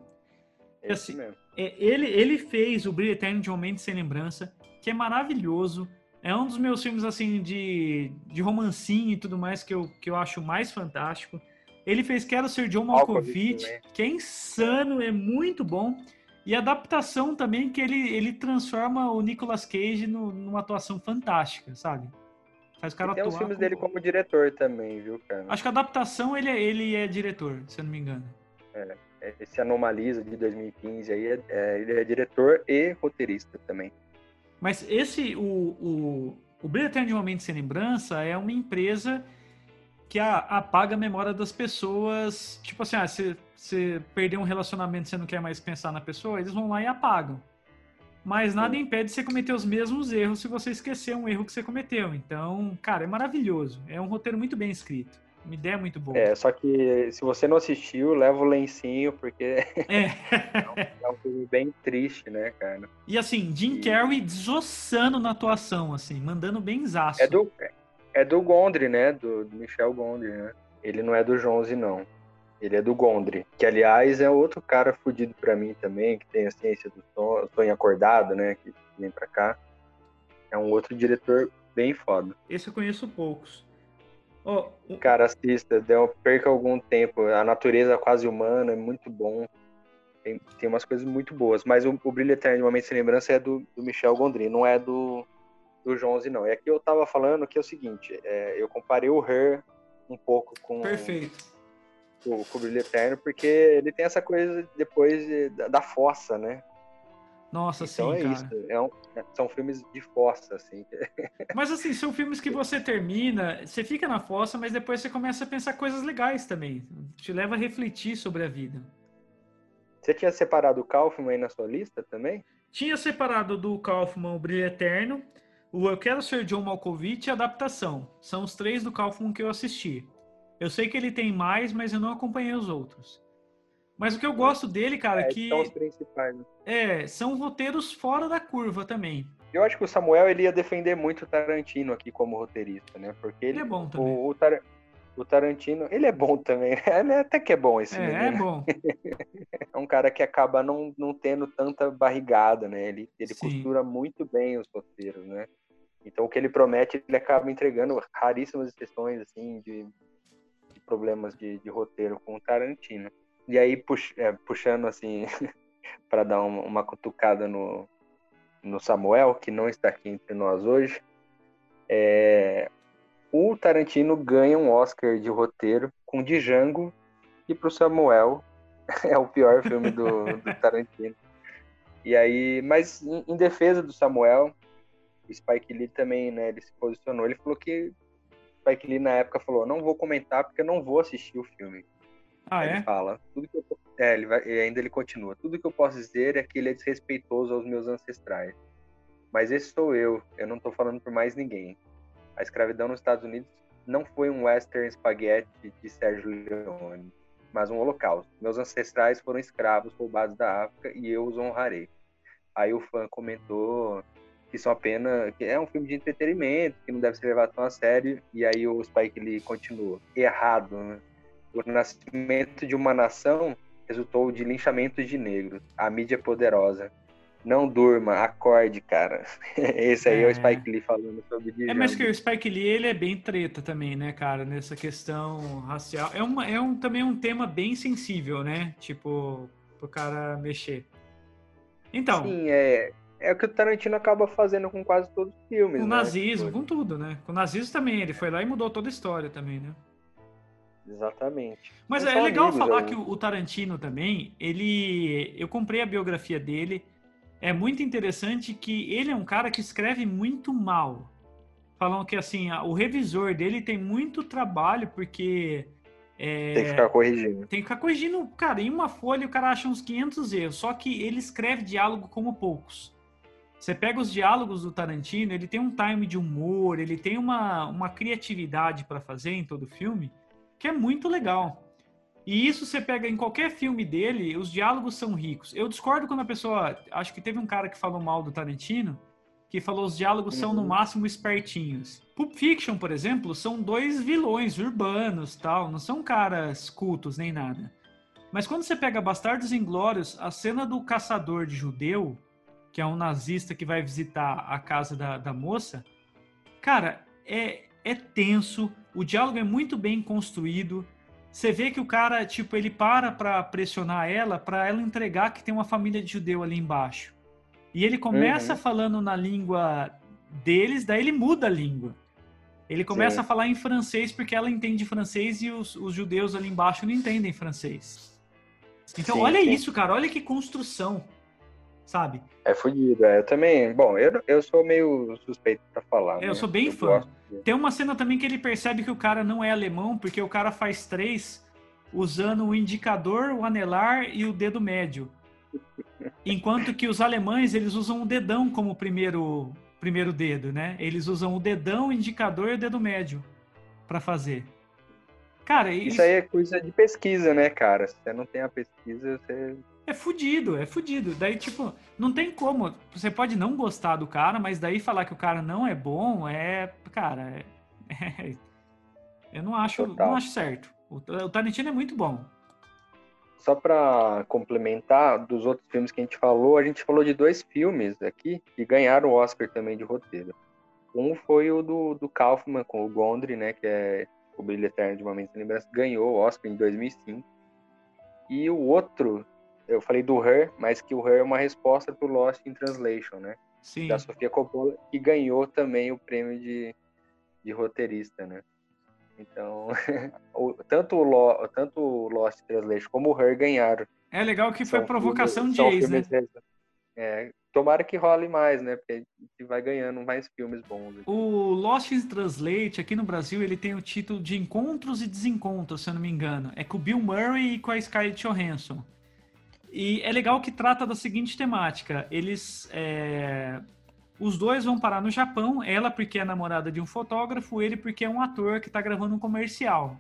É assim, é, ele, ele fez o Brilho Eterno de um Momento Sem Lembrança, que é maravilhoso. É um dos meus filmes assim de, de romancinho e tudo mais que eu, que eu acho mais fantástico. Ele fez Quero Ser John Malkovich, que é insano, é muito bom. E a adaptação também, que ele, ele transforma o Nicolas Cage no, numa atuação fantástica, sabe? Faz o cara e tem os filmes dele como diretor também, viu, cara? Acho que a adaptação ele é, ele é diretor, se eu não me engano. É, é esse Anomaliza de 2015 aí, é, é, ele é diretor e roteirista também. Mas esse, o, o, o Brilho Eterno de Momento Sem Lembrança é uma empresa que a, apaga a memória das pessoas. Tipo assim, ah, você, você perdeu um relacionamento, você não quer mais pensar na pessoa, eles vão lá e apagam mas nada impede de você cometer os mesmos erros se você esquecer um erro que você cometeu. Então, cara, é maravilhoso. É um roteiro muito bem escrito. Uma ideia muito boa. É, só que se você não assistiu, leva o lencinho, porque é, é, um, filme bem triste, né, cara? E assim, Jim e... Carrey desossando na atuação, assim, mandando bem zaço. É do, é do Gondry, né? Do, do Michel Gondry, né? Ele não é do Jonze, não. Ele é do Gondry, que aliás é outro cara fudido para mim também, que tem a ciência do sonho acordado, né, que vem para cá. É um outro diretor bem foda. Esse eu conheço poucos. Oh, o... Cara, assista, deu, perca algum tempo. A natureza quase humana é muito bom. Tem, tem umas coisas muito boas. Mas o, o Brilho Eterno de Momento Sem Lembrança é do, do Michel Gondry, não é do, do Jonze, não. É que eu tava falando que é o seguinte, é, eu comparei o Her um pouco com... Perfeito com o Brilho Eterno, porque ele tem essa coisa depois de, da, da, fossa, né? Nossa, então sim, é cara. isso. É um- são filmes de fossa, assim. Mas assim, são filmes que você termina, você fica na fossa, mas depois você começa a pensar coisas legais também. Te leva a refletir sobre a vida. Você tinha separado o Kaufman aí na sua lista também? Tinha separado do Kaufman o Brilho Eterno, o Eu Quero Ser John Malkovich e a Adaptação. São os três do Kaufman que eu assisti. Eu sei que ele tem mais, mas eu não acompanhei os outros. Mas o que eu gosto dele, cara, É, que São os principais. né? é, são roteiros fora da curva também. Eu acho que o Samuel ele ia defender muito o Tarantino aqui como roteirista, né? Porque Ele ele, é bom também. o, o, Tar- o Tarantino, ele é bom também. Ele até que é bom esse É, é menino. bom. É um cara que acaba não, não tendo tanta barrigada, né? Ele, ele Sim. costura muito bem os roteiros, né? Então o que ele promete, ele acaba entregando raríssimas exceções, assim, de, de problemas de, de roteiro com o Tarantino. E aí, pux- é, puxando, assim, para dar uma, uma cutucada no, no Samuel, que não está aqui entre nós hoje, é, o Tarantino ganha um Oscar de roteiro com Django e pro Samuel é o pior filme do, do Tarantino. E aí, mas em, em defesa do Samuel, o Spike Lee também, né, ele se posicionou, ele falou que Spike Lee na época falou, não vou comentar porque eu não vou assistir o filme. Ah, Ele é? fala, tudo que eu, é, ele vai, ainda ele continua, tudo que eu posso dizer é que ele é desrespeitoso aos meus ancestrais. Mas esse sou eu, eu não tô falando por mais ninguém. A escravidão nos Estados Unidos não foi um western spaghetti de Sérgio Leone, mas um holocausto. Meus ancestrais foram escravos roubados da África e eu os honrarei. Aí o fã comentou que isso é apenas que é um filme de entretenimento, que não deve ser levado tão a sério, e aí o Spike Lee continua. Errado, né? O nascimento de uma nação resultou de linchamentos de negros. A mídia é poderosa. Não durma, acorde, cara. Esse aí é, É. o Spike Lee falando sobre É, Django. mas que o Spike Lee, ele é bem treta também, né, cara, nessa questão racial. É, uma, é um, também um tema bem sensível, né? Tipo, pro cara mexer. Então, Sim, é, é o que o Tarantino acaba fazendo com quase todos os filmes. com o né? nazismo, Tipo, com tudo, né? Com o nazismo também, ele foi lá e mudou toda a história também, né? Exatamente. Mas é são legal amigos, falar né? que o Tarantino também, ele. Eu comprei a biografia dele. É muito interessante que ele é um cara que escreve muito mal. Falam que assim, o revisor dele tem muito trabalho, porque. é, Tem que ficar corrigindo. tem que ficar corrigindo, cara, em uma folha o cara acha uns 500 erros, só que ele escreve diálogo como poucos. Você pega os diálogos do Tarantino, ele tem um time de humor, ele tem uma, uma criatividade para fazer em todo o filme, que é muito legal. E isso você pega em qualquer filme dele, os diálogos são ricos. Eu discordo quando a pessoa, acho que teve um cara que falou mal do Tarantino, que falou os diálogos são no Uhum. máximo espertinhos. Pulp Fiction, por exemplo, são dois vilões urbanos, tal, não são caras cultos nem nada. Mas quando você pega Bastardos Inglórios, a cena do caçador de judeu, que é um nazista que vai visitar a casa da, da moça, cara, é, é tenso, o diálogo é muito bem construído. Você vê que o cara, tipo, ele para pra pressionar ela, pra ela entregar que tem uma família de judeu ali embaixo. E ele começa Uhum. falando na língua deles, daí ele muda a língua. Ele começa Sim. a falar em francês porque ela entende francês e os, os judeus ali embaixo não entendem francês. Então, Sim, olha sim. isso, cara, olha que construção, sabe? É fodido. É, eu também. Bom, eu, eu sou meio suspeito pra falar. É, eu né? sou bem fã. gosto de- Tem uma cena também que ele percebe que o cara não é alemão, porque o cara faz três usando o indicador, o anelar e o dedo médio. Enquanto que os alemães, eles usam o dedão como primeiro, primeiro dedo, né? Eles usam o dedão, o indicador e o dedo médio pra fazer. Cara, isso, Isso aí é coisa de pesquisa, né, cara? Se você não tem a pesquisa, você. É fudido, é fudido. Daí, tipo, não tem como. Você pode não gostar do cara, mas daí falar que o cara não é bom é. Cara, é. é- eu não acho, Total. não acho certo. O, o Tarantino é muito bom. Só pra complementar dos outros filmes que a gente falou, a gente falou de dois filmes aqui que ganharam o Oscar também de roteiro. Um foi o do, do Kaufman com o Gondry, né, que é O Brilho Eterno de uma Mente Sem Lembrança, ganhou o Oscar em 2005. E o outro, eu falei do Her, mas que o Her é uma resposta pro Lost in Translation, né, Sim. da Sofia Coppola, que ganhou também o prêmio de, de roteirista, né. Então, o- tanto, o Lo, tanto o Lost in Translation como o Her ganharam. É legal que foi São provocação filmes- de ex, né? é, tomara que role mais, né? Porque a gente vai ganhando mais filmes bons. aqui. O Lost in Translate, aqui no Brasil, ele tem o título de Encontros e Desencontros, se eu não me engano. É com o Bill Murray e com a Scarlett Johansson. E é legal que trata da seguinte temática. Eles... é, Os dois vão parar no Japão, ela porque é namorada de um fotógrafo, ele porque é um ator que está gravando um comercial.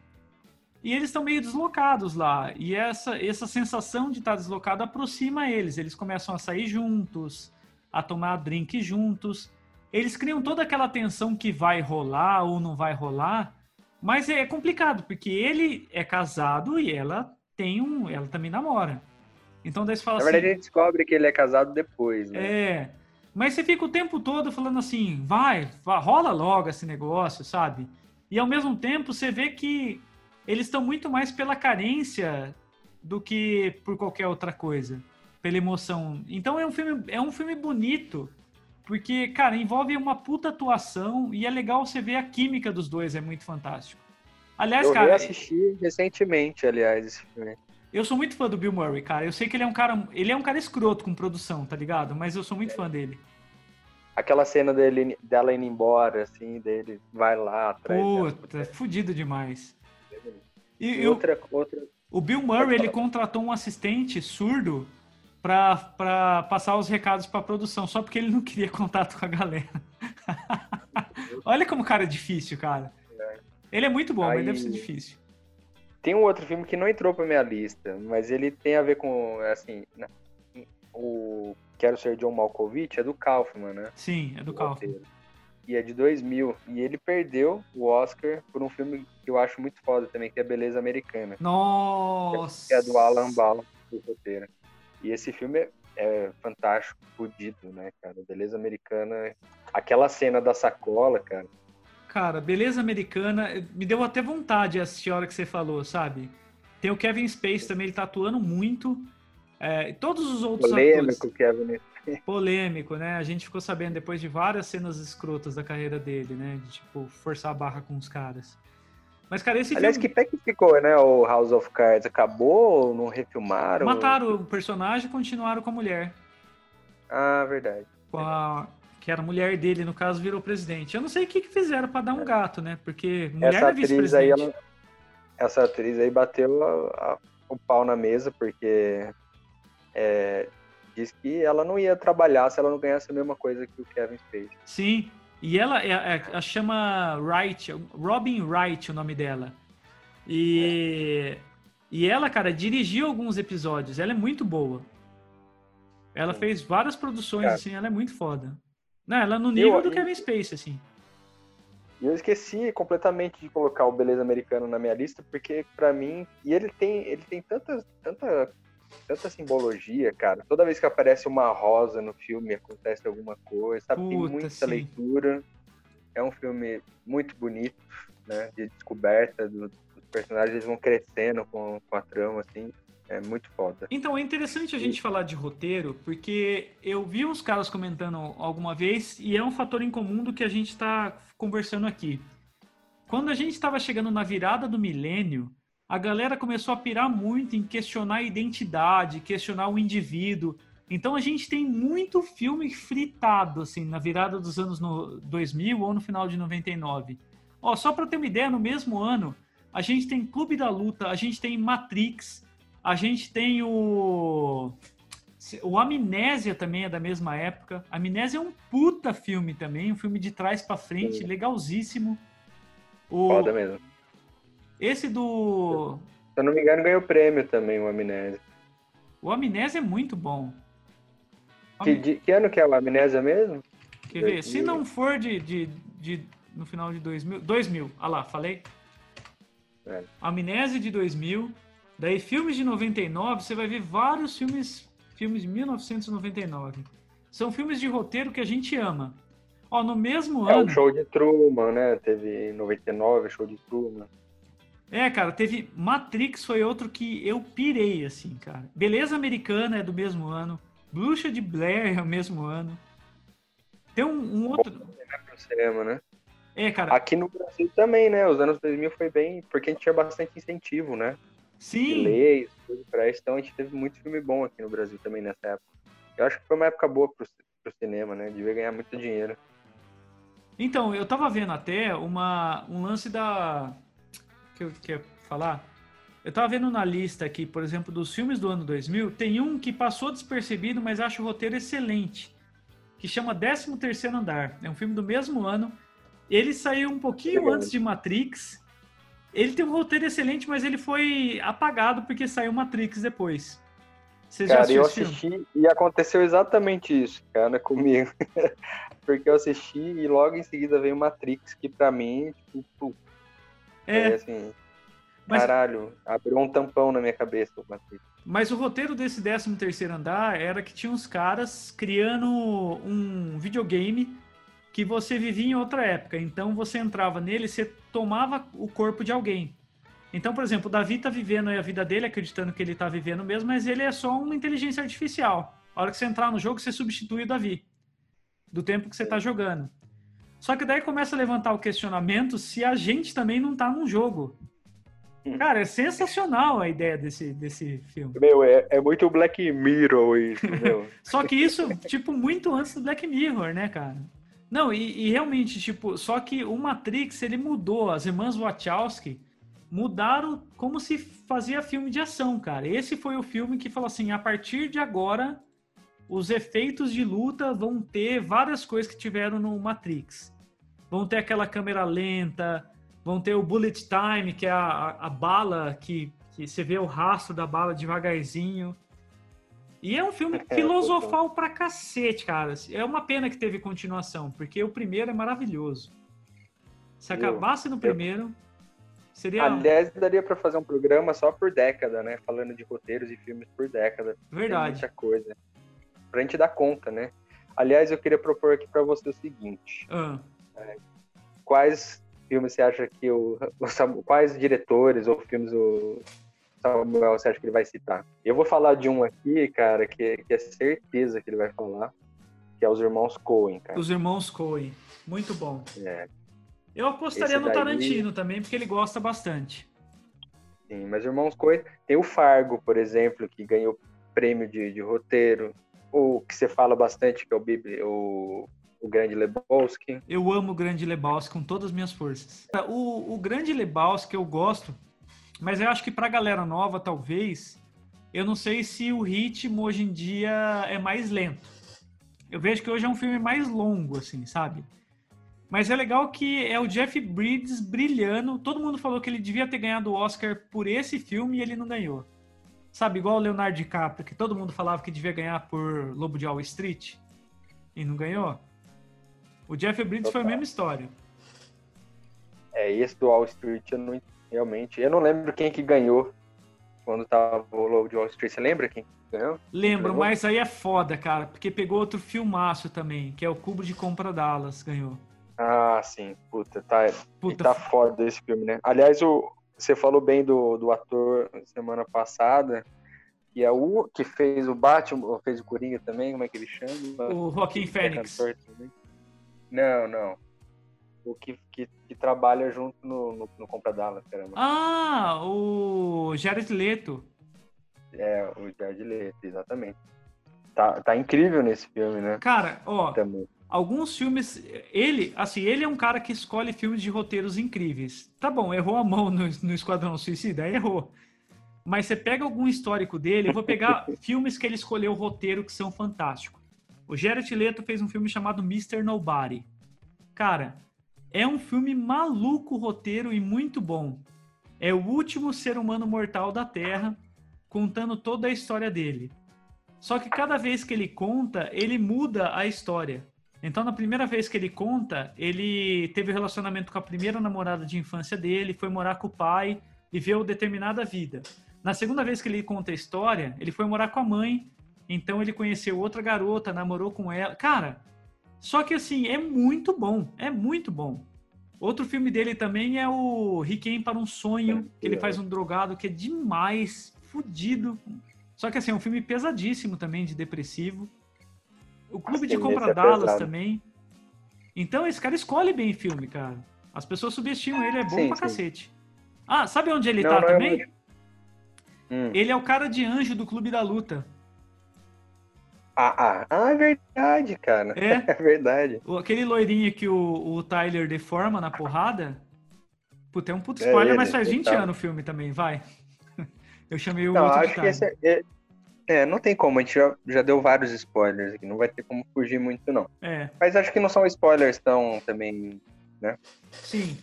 E eles estão meio deslocados lá. E essa, essa sensação de estar deslocado aproxima eles. Eles começam a sair juntos, a tomar drink juntos. Eles criam toda aquela tensão que vai rolar ou não vai rolar. Mas é complicado, porque ele é casado e ela tem um. Ela também namora. Então daí você fala Na assim. verdade, a gente descobre que ele é casado depois, né? É. Mas você fica o tempo todo falando assim, vai, rola logo esse negócio, sabe? E ao mesmo tempo você vê que eles estão muito mais pela carência do que por qualquer outra coisa, pela emoção. Então é um filme, é um filme bonito, porque, cara, envolve uma puta atuação e é legal você ver a química dos dois, é muito fantástico. Aliás, Eu cara, reassisti recentemente, aliás, esse filme. Eu sou muito fã do Bill Murray, cara. Eu sei que ele é um cara, ele é um cara escroto com produção, tá ligado? Mas eu sou muito fã dele. Aquela cena dele, dela indo embora, assim, dele vai lá atrás. dela. Puta, é fudido demais. E, E o, outra, outra. o Bill Murray, ele contratou um assistente surdo pra, pra passar os recados pra produção, só porque ele não queria contato com a galera. Olha como o cara é difícil, cara. Ele é muito bom, mas Aí- deve ser difícil. Tem um outro filme que não entrou pra minha lista, mas ele tem a ver com, assim, na- o Quero Ser John Malkovich é do Kaufman, né? Sim, é do Kaufman. E é de 2000. E ele perdeu o Oscar por um filme que eu acho muito foda também, que é Beleza Americana. Nossa! Que é do Alan Ball, o roteiro. E esse filme é, é fantástico, fudido, né, cara? Beleza Americana. Aquela cena da sacola, cara. Cara, beleza americana, me deu até vontade de assistir a hora que você falou, sabe? Tem o Kevin Space também, ele tá atuando muito. É, todos os outros Polêmico, atores. Kevin. Polêmico, né? A gente ficou sabendo depois de várias cenas escrotas da carreira dele, né? De, tipo, forçar a barra com os caras. Mas, cara, esse Aliás, que filme... pé que ficou, né? O House of Cards acabou? Não refilmaram? Mataram o personagem e continuaram com a mulher. Ah, verdade. Com a... Que era a mulher dele, no caso, virou presidente. Eu não sei o que, que fizeram pra dar um gato, né? Porque mulher Essa é vice-presidente. ela, essa atriz aí bateu a- a- o pau na mesa, porque é, diz que ela não ia trabalhar se ela não ganhasse a mesma coisa que o Kevin fez. Sim, e ela é, é- ela chama Wright, Robin Wright o nome dela. E, e ela, cara, dirigiu alguns episódios, ela é muito boa. Ela fez várias produções, Cara. assim, ela é muito foda. Não, ela é no nível do eu- Kevin Space, assim. E eu esqueci completamente de colocar o Beleza Americano na minha lista, porque pra mim, e ele tem, ele tem tanta, tanta, tanta simbologia, cara. Toda vez que aparece uma rosa no filme, acontece alguma coisa, sabe? tem Puta, muita sim. leitura. É um filme muito bonito, né? De descoberta do- dos personagens, eles vão crescendo com, com a trama, assim. É muito foda. Então, é interessante a gente falar de roteiro, porque eu vi uns caras comentando alguma vez, e é um fator em comum do que a gente está conversando aqui. Quando a gente estava chegando na virada do milênio, a galera começou a pirar muito em questionar a identidade, questionar o indivíduo. Então a gente tem muito filme fritado, assim, na virada dos anos no 2000 ou no final de 99. Ó, só para ter uma ideia, no mesmo ano, a gente tem Clube da Luta, a gente tem Matrix, a gente tem o. O Amnésia também é da mesma época. Amnésia é um puta filme também, um filme de trás pra frente, Sim. legalzíssimo. O, Foda mesmo. esse do. Se eu não me engano, ganhou prêmio também, o Amnésia. O Amnésia é muito bom. Que, de- que ano que é o Amnésia mesmo? Quer ver? Se 2000. não for de, de, de- no final de 2000, 2000, ah lá, falei. É. Amnésia de 2000, daí filmes de 99, você vai ver vários filmes, filmes de 1999. São filmes de roteiro que a gente ama. Ó, no mesmo É ano, o show de Truman, né? Teve em 99 o show de Truman. é, cara, teve Matrix foi outro que eu pirei assim, cara. Beleza Americana é do mesmo ano, Bruxa de Blair é o mesmo ano. Tem um, um outro, no cinema, né? é, cara, Aqui no Brasil também, né? Os anos 2000 foi bem, porque a gente tinha bastante incentivo, né? Sim. leis, tudo pra isso. Então a gente teve muito filme bom aqui no Brasil também nessa época. Eu acho que foi uma época boa pro, pro cinema, né? Devia ganhar muito dinheiro. Então, eu tava vendo até uma, um lance da. que eu queria falar. Eu tava vendo na lista aqui, por exemplo, dos filmes do ano 2000, tem um que passou despercebido, mas acho o roteiro excelente, que chama 13 Terceiro Andar. É um filme do mesmo ano. Ele saiu um pouquinho antes de Matrix. Ele tem um roteiro excelente, mas ele foi apagado porque saiu Matrix depois. Vocês já Cara, eu assisti e aconteceu exatamente isso, cara, comigo. Porque eu assisti e logo em seguida veio Matrix, que pra mim, tipo, É, assim, mas- caralho, abriu um tampão na minha cabeça o Matrix. Mas o roteiro desse 13 terceiro andar era que tinha uns caras criando um videogame que você vivia em outra época. Então você entrava nele e você tomava o corpo de alguém. Então, por exemplo, o Davi tá vivendo aí a vida dele, acreditando que ele tá vivendo mesmo, mas ele é só uma inteligência artificial. A hora que você entrar no jogo, você substitui o Davi. Do tempo que você tá jogando. Só que daí começa a levantar o questionamento se a gente também não tá num jogo. Cara, é sensacional a ideia desse, desse filme. Meu, é, é muito Black Mirror isso, meu. Só que isso, tipo, muito antes do Black Mirror, né, cara? Não, e, e realmente, tipo, só que o Matrix, ele mudou. As irmãs Wachowski mudaram como se fazia filme de ação, cara. Esse foi o filme que falou assim, a partir de agora, os efeitos de luta vão ter várias coisas que tiveram no Matrix. Vão ter aquela câmera lenta, vão ter o bullet time, que é a, a- a bala que, que você vê o rastro da bala devagarzinho. E é um filme É, filosofal pra cacete, cara. É uma pena que teve continuação, porque o primeiro é maravilhoso. Se acabasse no primeiro, seria Aliás, daria pra fazer um programa só por década, né? Falando de roteiros e filmes por década. Tem verdade. muita coisa. Pra gente dar conta, né? Aliás, eu queria propor aqui pra você o seguinte. Ah, Quais filmes você acha que o, quais diretores ou filmes o Samuel você acha que ele vai citar? Eu vou falar de um aqui, cara, que, que é certeza que ele vai falar, que é os irmãos Coen, cara. os irmãos Coen. Muito bom. É, Eu apostaria Esse no daí- Tarantino também, porque ele gosta bastante. sim, mas irmãos Coen tem o Fargo, por exemplo, que ganhou prêmio de, de roteiro, ou que você fala bastante, que é o o, o Grande Lebowski. Eu amo o Grande Lebowski com todas as minhas forças. O, o Grande Lebowski eu gosto, mas eu acho que pra galera nova, talvez, eu não sei se o ritmo hoje em dia é mais lento. Eu vejo que hoje é um filme mais longo, assim, sabe? Mas é legal que é o Jeff Bridges brilhando. Todo mundo falou que ele devia ter ganhado o Oscar por esse filme e ele não ganhou. Sabe, igual o Leonardo DiCaprio, que todo mundo falava que devia ganhar por Lobo de Wall Street e não ganhou. O Jeff Bridges foi a Total. mesma história. É, esse do Wall Street, eu não, realmente, eu não lembro quem que ganhou quando tava o Lobo de Wall Street. Você lembra quem que ganhou? Lembro, Ganhou? mas aí é foda, cara, porque pegou outro filmaço também, que é o Cubo de Compra Dallas, ganhou. Ah, sim. Puta, tá, e Puta, tá foda esse filme, né? Aliás, o, você falou bem do, do ator semana passada, que é o que fez o Batman, ou fez o Coringa também, como é que ele chama? o cantor também. Não, não. O que, que, que trabalha junto no, no, no Compra Dallas, caramba. Ah, o Jared Leto. É, o Jared Leto, exatamente. Tá, tá incrível nesse filme, né? Cara, ó, Também. alguns filmes. Ele, assim, ele é um cara que escolhe filmes de roteiros incríveis. Tá bom, errou a mão no, no Esquadrão Suicida, errou. Mas você pega algum histórico dele, eu vou pegar filmes que ele escolheu o roteiro que são fantásticos. O Jared Leto fez um filme chamado Mr. Nobody. Cara, é um filme maluco roteiro e muito bom. É o último ser humano mortal da Terra, contando toda a história dele. Só que cada vez que ele conta, ele muda a história. Então, na primeira vez que ele conta, ele teve relacionamento com a primeira namorada de infância dele, foi morar com o pai, viveu determinada vida. Na segunda vez que ele conta a história, ele foi morar com a mãe, então ele conheceu outra garota, namorou com ela. Cara, só que assim, é muito bom, é muito bom. Outro filme dele também é o Requiem para um Sonho, que ele faz um drogado que é demais, fudido. Só que assim, é um filme pesadíssimo também, de depressivo. O Clube de Compra é Dallas também. Então esse cara escolhe bem filme, cara. As pessoas subestimam ele, é bom Sim, pra sim. cacete. Ah, sabe onde ele Não, tá não também? Hum, Ele é o cara de anjo do Clube da Luta. Ah, ah, ah, é verdade, cara. É? É verdade. Aquele loirinho que o, o Tyler deforma na porrada. Puta, é um puto É spoiler, ele, mas faz 20 total. anos o filme também, vai. Eu chamei o Não, outro acho que esse é, é- é, não tem como, a gente já, já deu vários spoilers aqui, não vai ter como fugir muito, não. É, Mas acho que não são spoilers tão também. sim.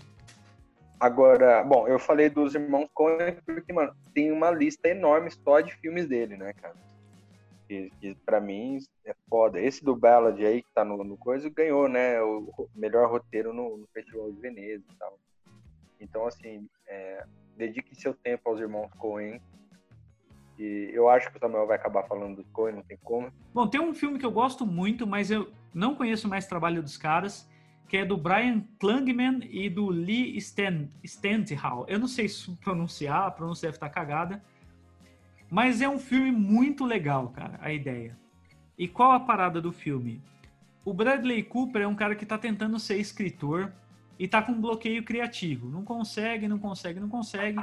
Agora, bom, eu falei dos irmãos Coen porque, mano, tem uma lista enorme só de filmes dele, né, cara? Que, que pra mim é foda. Esse do Ballad aí, que tá no, no coisa, ganhou, né? O melhor roteiro no, no Festival de Veneza e tal. Então, assim, é, dedique seu tempo aos irmãos Coen. E eu acho que o Samuel vai acabar falando dos Coen, não tem como. Bom, tem um filme que eu gosto muito, mas eu não conheço mais trabalho dos caras, que é do Brian Klangman e do Lee Stan, Stanthow. Eu não sei se pronunciar, a pronúncia deve estar cagada. Mas é um filme muito legal, cara, a ideia. E qual a parada do filme? O Bradley Cooper é um cara que está tentando ser escritor e tá com um bloqueio criativo. Não consegue, não consegue, não consegue.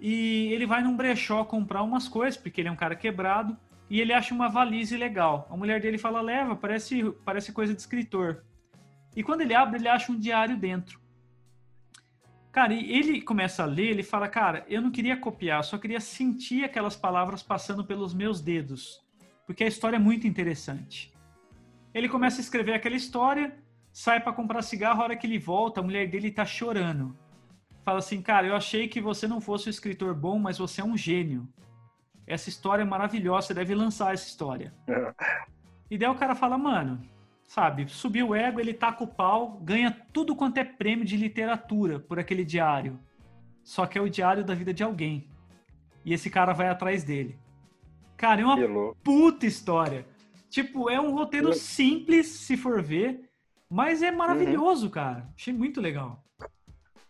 E ele vai num brechó comprar umas coisas, porque ele é um cara quebrado, e ele acha uma valise legal. A mulher dele fala, leva, parece, parece coisa de escritor. E quando ele abre, ele acha um diário dentro. Cara, e ele começa a ler, ele fala, cara, eu não queria copiar, só queria sentir aquelas palavras passando pelos meus dedos. Porque a história é muito interessante. Ele começa a escrever aquela história, sai para comprar cigarro, a hora que ele volta, a mulher dele tá chorando. Fala assim, cara, eu achei que você não fosse um escritor bom, mas você é um gênio. Essa história é maravilhosa, você deve lançar essa história. E daí o cara fala, mano, sabe, subiu o ego, ele taca o pau, ganha tudo quanto é prêmio de literatura por aquele diário. Só que é o diário da vida de alguém. E esse cara vai atrás dele. Cara, é uma puta história. Tipo, é um roteiro simples, se for ver, mas é maravilhoso, cara. Achei muito legal.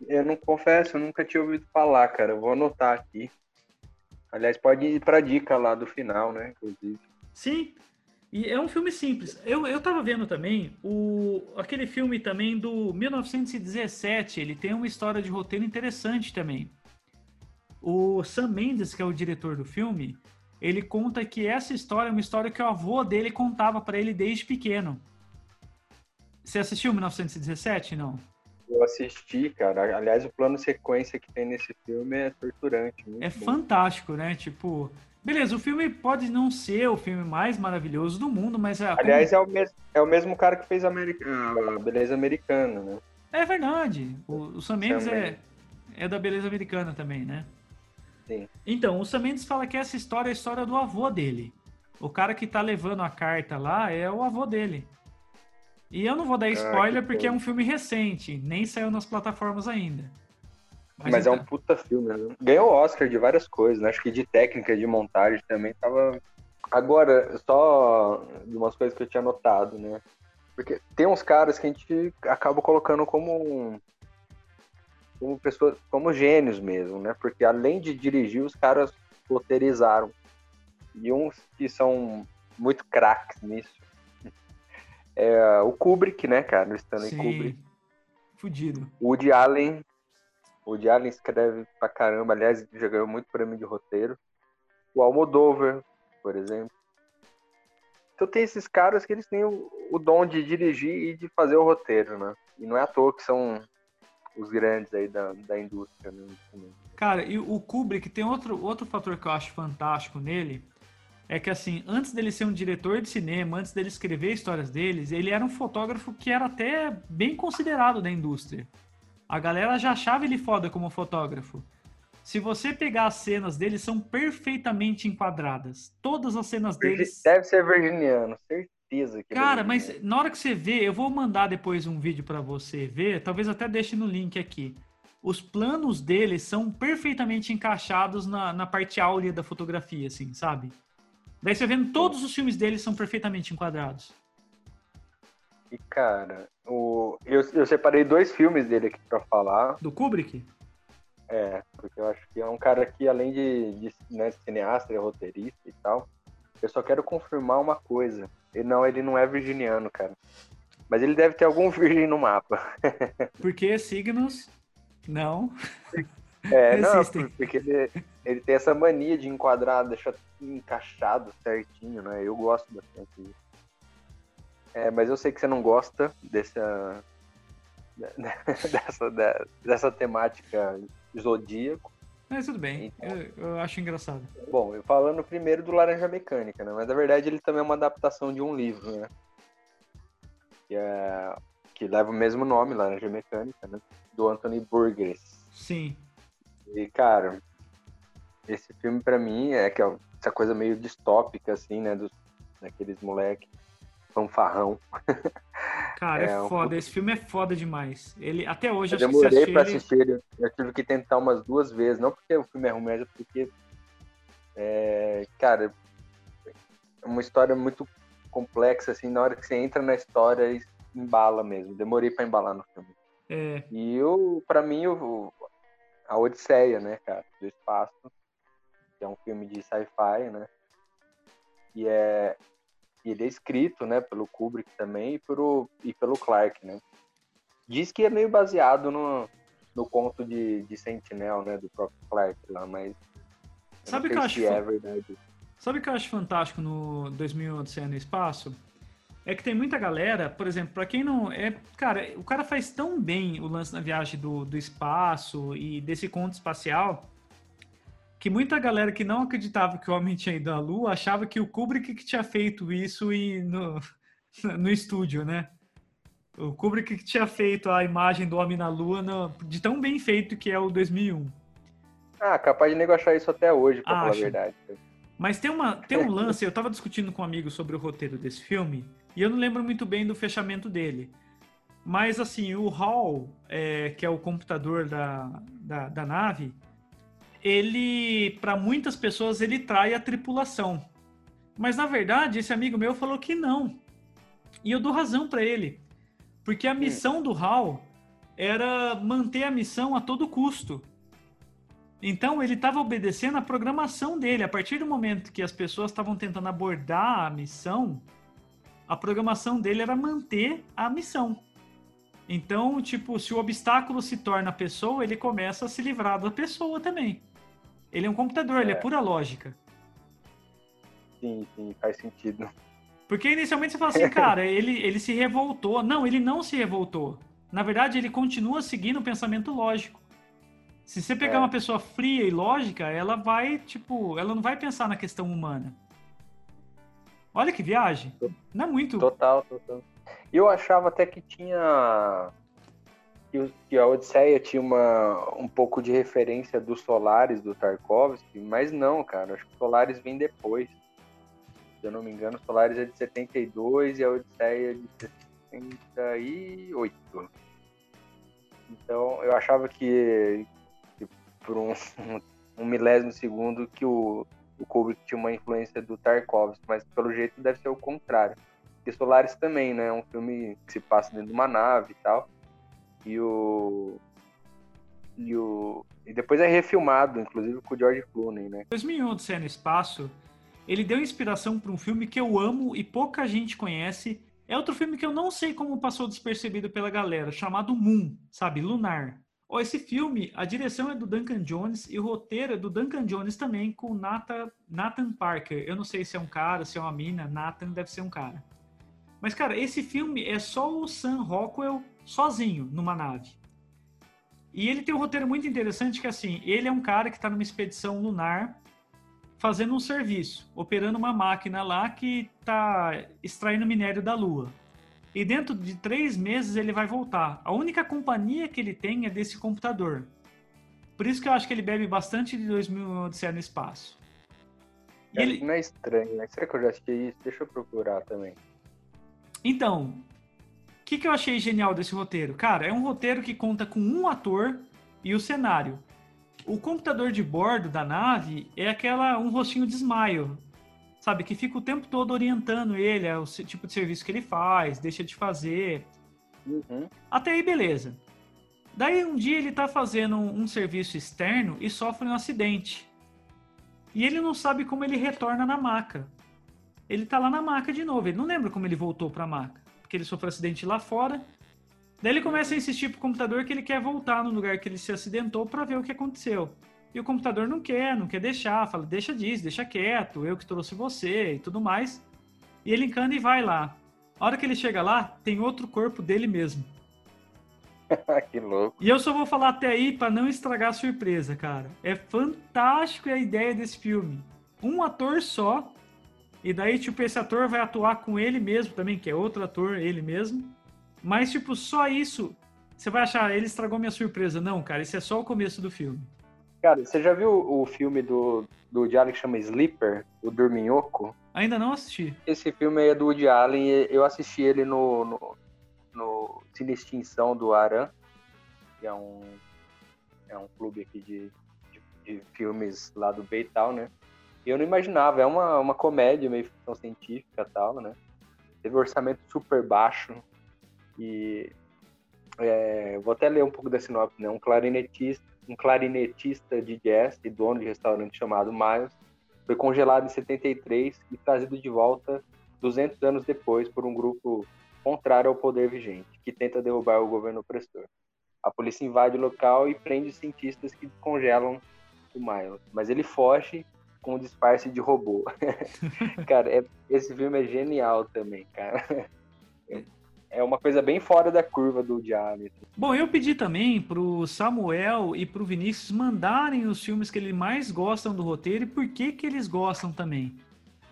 Eu não confesso, eu nunca tinha ouvido falar, cara. Eu vou anotar aqui. Aliás, pode ir pra dica lá do final, né? Inclusive. Sim. E é um filme simples. Eu, eu tava vendo também o, aquele filme também do 1917. Ele tem uma história de roteiro interessante também. O Sam Mendes, que é o diretor do filme, ele conta que essa história é uma história que o avô dele contava pra ele desde pequeno. Você assistiu 1917? Não. Eu assisti, cara. Aliás, o plano sequência que tem nesse filme é torturante. É bom. fantástico, né? Tipo, beleza, o filme pode não ser o filme mais maravilhoso do mundo, mas é. Aliás, é o, mesmo, é o mesmo cara que fez a, America- a Beleza Americana, né? É verdade. O, o Sam Mendes Sam é, é da beleza americana também, né? Sim. Então, o Sam Mendes fala que essa história é a história do avô dele. O cara que tá levando a carta lá é o avô dele. E eu não vou dar Ah, spoiler que porque é bom. um filme recente, nem saiu nas plataformas ainda. Mas, é um então- puta filme, né? Ganhou Oscar de várias coisas, né? Acho que de técnica, de montagem também tava. Agora, só de umas coisas que eu tinha notado, né? Porque tem uns caras que a gente acaba colocando como. como pessoas. como gênios mesmo, né? Porque além de dirigir, os caras roteirizaram. E uns que são muito craques nisso. É o Kubrick, né, cara? O Stanley Kubrick. Sim. Fudido. O Woody Allen. O Woody Allen escreve pra caramba. Aliás, já ganhou muito prêmio de roteiro. O Almodover, por exemplo. Então tem esses caras que eles têm o, o dom de dirigir e de fazer o roteiro, né? E não é à toa que são os grandes aí da, da indústria, né? Cara, e o Kubrick tem outro, outro fator que eu acho fantástico nele. É que assim, antes dele ser um diretor de cinema, antes dele escrever histórias deles, ele era um fotógrafo que era até bem considerado da indústria. A galera já achava ele foda como fotógrafo. Se você pegar as cenas dele, são perfeitamente enquadradas. Todas as cenas deles. Deve ser virginiano, certeza que é Cara, virginiano. mas na hora que você vê, eu vou mandar depois um vídeo pra você ver, talvez até deixe no link aqui. Os planos dele são perfeitamente encaixados na, na parte áurea da fotografia, assim, sabe? Daí você vendo todos os filmes dele são perfeitamente enquadrados. E, cara, o... eu, eu separei dois filmes dele aqui pra falar. Do Kubrick? É, porque eu acho que é um cara que, além de, de né, cineasta, é roteirista e tal. Eu só quero confirmar uma coisa. Ele não, ele não é virginiano, cara. Mas ele deve ter algum virgem no mapa. Porque signos. Não. É, não, porque ele, ele tem essa mania de enquadrar, deixar encaixado certinho, né? Eu gosto bastante disso. É, mas eu sei que você não gosta dessa, dessa, dessa temática zodíaco. Mas tudo bem, Então. eu, eu acho engraçado. Bom, eu falando primeiro do Laranja Mecânica, né? Mas na verdade ele também é uma adaptação de um livro, né? Que, é, que leva o mesmo nome, Laranja Mecânica, né? Do Anthony Burgess. Sim. E, cara, esse filme pra mim é que é essa coisa meio distópica, assim, né? Dos, daqueles moleque fanfarrão. Cara, é, É, um foda. Esse filme é foda demais. Ele, até hoje, Eu acho que você demorei pra ele... assistir ele. Eu tive que tentar umas duas vezes. Não porque o filme é ruim, mas é porque. É, cara, é uma história muito complexa, assim. Na hora que você entra na história, embala mesmo. Demorei pra embalar no filme. É, E eu, pra mim, o, a Odisseia, né, cara, do espaço, que é um filme de sci-fi, né? E é e ele é escrito, né, pelo Kubrick também e pelo, e pelo Clark, né? Diz que é meio baseado no, no conto de, de Sentinel, né, do próprio Clark lá, mas Sabe que eu acho é verdade. Sabe o que eu acho fantástico no 2001 Odisseia no Espaço? É que tem muita galera, por exemplo, pra quem não é, cara, o cara faz tão bem o lance na viagem do, do espaço e desse conto espacial que muita galera que não acreditava que o homem tinha ido à Lua achava que o Kubrick que tinha feito isso e no, no estúdio, né? O Kubrick que tinha feito a imagem do homem na Lua no- de tão bem feito que é o 2001. Ah, capaz de nego achar isso até hoje, pra falar a Acho. verdade. Mas tem, uma, tem um lance, eu tava discutindo com um amigo sobre o roteiro desse filme, e eu não lembro muito bem do fechamento dele. Mas assim, o Hall, é, que é o computador da, da, da nave, ele, para muitas pessoas, ele trai a tripulação. Mas na verdade, esse amigo meu falou que não. E eu dou razão para ele. Porque a missão do Hal era manter a missão a todo custo. Então ele estava obedecendo a programação dele. A partir do momento que as pessoas estavam tentando abordar a missão, a programação dele era manter a missão. Então, tipo, se o obstáculo se torna a pessoa, ele começa a se livrar da pessoa também. Ele é um computador, ele é É. pura lógica. Sim, sim, faz sentido. Porque inicialmente você fala assim, cara, ele, ele se revoltou. Não, ele não se revoltou. Na verdade, ele continua seguindo o pensamento lógico. Se você pegar É. uma pessoa fria e lógica, ela vai, tipo, ela não vai pensar na questão humana. Olha que viagem. Não é muito. Total, total. Eu achava até que tinha. Que, a Odisseia tinha uma, um pouco de referência dos Solares do Tarkovsky, mas não, cara. Acho que Solares vem depois. Se eu não me engano, Solares é de 72 e a Odisseia é de 68. Então eu achava que, que por um, um milésimo segundo que o, o Kubrick tinha uma influência do Tarkovsky, mas pelo jeito deve ser o contrário. Porque Solaris também, né? É um filme que se passa dentro de uma nave e tal. E o. E o. E depois é refilmado, inclusive com o George Clooney, né? 2001 Odisseia no Espaço, ele deu inspiração para um filme que eu amo e pouca gente conhece. É outro filme que eu não sei como passou despercebido pela galera, chamado Moon, sabe? Lunar. Ó, esse filme, a direção é do Duncan Jones e o roteiro é do Duncan Jones também, com Nathan, Nathan Parker. Eu não sei se é um cara, se é uma mina. Nathan deve ser um cara. Mas, cara, esse filme é só o Sam Rockwell sozinho numa nave. E ele tem um roteiro muito interessante que, assim, ele é um cara que está numa expedição lunar fazendo um serviço, operando uma máquina lá que está extraindo minério da Lua. E dentro de três meses ele vai voltar. A única companhia que ele tem é desse computador. Por isso que eu acho que ele bebe bastante de 2000 Odisseia no Espaço. E ele, Não é estranho, né? Será que eu já assisti isso? Deixa eu procurar também. Então, que, que eu achei genial desse roteiro? Cara, é um roteiro que conta com um ator e o cenário. O computador de bordo da nave é aquela um rostinho de smile, sabe? Que fica o tempo todo orientando ele, é o tipo de serviço que ele faz, deixa de fazer. Uhum. Até aí, beleza. Daí um dia ele tá fazendo um, um serviço externo e sofre um acidente. E ele não sabe como ele retorna na maca. Ele tá lá na maca de novo. Ele não lembra como ele voltou pra maca. Porque ele sofreu um acidente lá fora. Daí ele começa a insistir pro computador que ele quer voltar no lugar que ele se acidentou para ver o que aconteceu. E o computador não quer, não quer deixar, fala, deixa disso, deixa quieto, eu que trouxe você e tudo mais. E ele encana e vai lá. A hora que ele chega lá, tem outro corpo dele mesmo. que louco. E eu só vou falar até aí para não estragar a surpresa, cara. É fantástico a ideia desse filme. Um ator só, e daí, tipo, esse ator vai atuar com ele mesmo também, que é outro ator, ele mesmo. Mas, tipo, só isso, você vai achar, ele estragou minha surpresa. Não, cara, esse é só o começo do filme. Cara, você já viu o filme do, do Woody Allen que chama Sleeper, o Dorminhoco? Ainda não assisti. Esse filme aí é do Woody Allen, eu assisti ele no, no, no Cine Extinção do Aran, que é um, é um clube aqui de, de, de filmes lá do Beital, né? Eu não imaginava, é uma, uma comédia meio ficção científica e tal, né? Teve um orçamento super baixo e é, vou até ler um pouco da sinopse, né? Um clarinetista um clarinetista de jazz e dono de restaurante chamado Miles, foi congelado em 73 e trazido de volta 200 anos depois por um grupo contrário ao poder vigente, que tenta derrubar o governo opressor. A polícia invade o local e prende os cientistas que congelam o Miles, mas ele foge com disfarce de robô. cara, é, esse filme é genial também, cara é uma coisa bem fora da curva do Diário. Bom, eu pedi também pro Samuel e pro Vinícius mandarem os filmes que eles mais gostam do roteiro e por que que eles gostam também.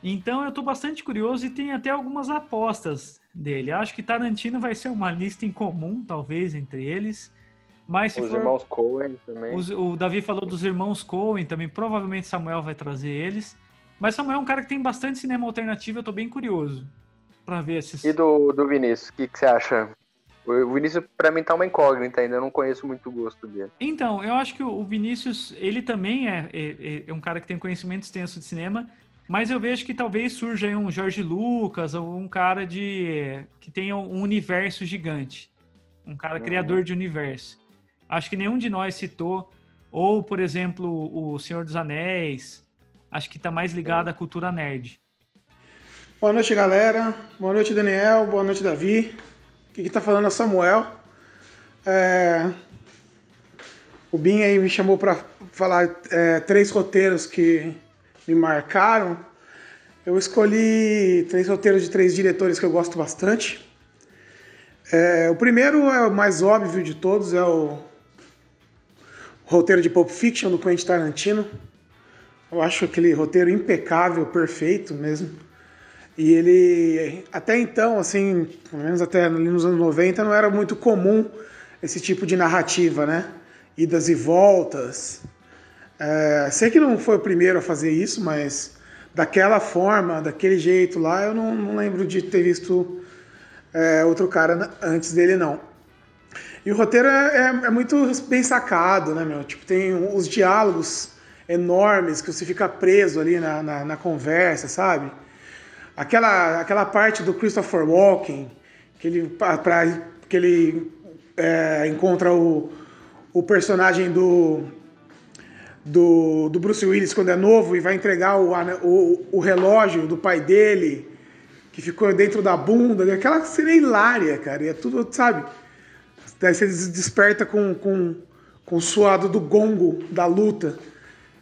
Então eu tô bastante curioso e tem até algumas apostas dele. Acho que Tarantino vai ser uma lista em comum, talvez, entre eles. Mas se os for... irmãos Coen também. Os, o Davi falou dos irmãos Coen também, provavelmente Samuel vai trazer eles. Mas Samuel é um cara que tem bastante cinema alternativo, eu tô bem curioso para ver esses. E do, do Vinícius, o que, que você acha? O Vinícius, para mim, tá uma incógnita ainda, eu não conheço muito o gosto dele. Então, eu acho que o Vinícius, ele também é, é, é um cara que tem conhecimento extenso de cinema, mas eu vejo que talvez surja um Jorge Lucas ou um cara de que tenha um universo gigante. Um cara uhum. criador de universo. Acho que nenhum de nós citou. Ou, por exemplo, o Senhor dos Anéis. Acho que tá mais ligado à cultura nerd. Boa noite, galera. Boa noite, Daniel. Boa noite, Davi. Aqui que tá falando é Samuel. É... O Bin aí me chamou para falar é, três roteiros que me marcaram. Eu escolhi três roteiros de três diretores que eu gosto bastante. É, o primeiro é o mais óbvio de todos, é o, o roteiro de Pulp Fiction do Quentin Tarantino. Eu acho aquele roteiro impecável, perfeito mesmo. E ele, até então, assim, pelo menos até nos anos 90, não era muito comum esse tipo de narrativa, né? Idas e voltas. É, sei que não foi o primeiro a fazer isso, mas daquela forma, daquele jeito lá, eu não, não lembro de ter visto é, outro cara antes dele, não. E o roteiro é, é, é, muito bem sacado, né, meu? Tipo, tem os diálogos enormes que você fica preso ali na, na, na conversa, sabe? Aquela, aquela parte do Christopher Walken, que ele, pra, que ele é, encontra o, o personagem do, do, do, Bruce Willis quando é novo e vai entregar o, o, o, relógio do pai dele, que ficou dentro da bunda, aquela cena é hilária, cara, e é tudo, sabe? Daí você desperta com, com, com o suado do gongo da luta.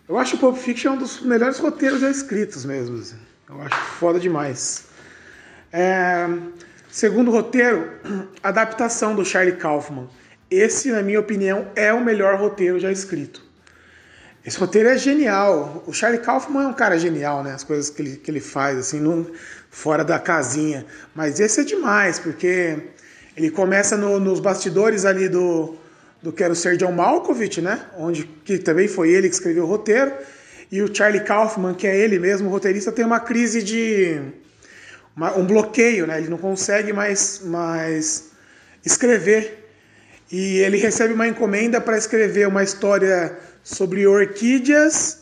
Eu acho o Pulp Fiction um dos melhores roteiros já escritos mesmo. Assim. Eu acho foda demais. É, segundo roteiro, adaptação do Charlie Kaufman. Esse, na minha opinião, é o melhor roteiro já escrito. Esse roteiro é genial. O Charlie Kaufman é um cara genial, né? As coisas que ele, que ele faz, assim, no, fora da casinha. Mas esse é demais, porque ele começa no, nos bastidores ali do, do Quero Ser John Malkovich, né? Onde, que também foi ele que escreveu o roteiro. E o Charlie Kaufman, que é ele mesmo, o roteirista, tem uma crise de. Uma, um bloqueio, né? Ele não consegue mais, mais escrever. E ele recebe uma encomenda para escrever uma história sobre orquídeas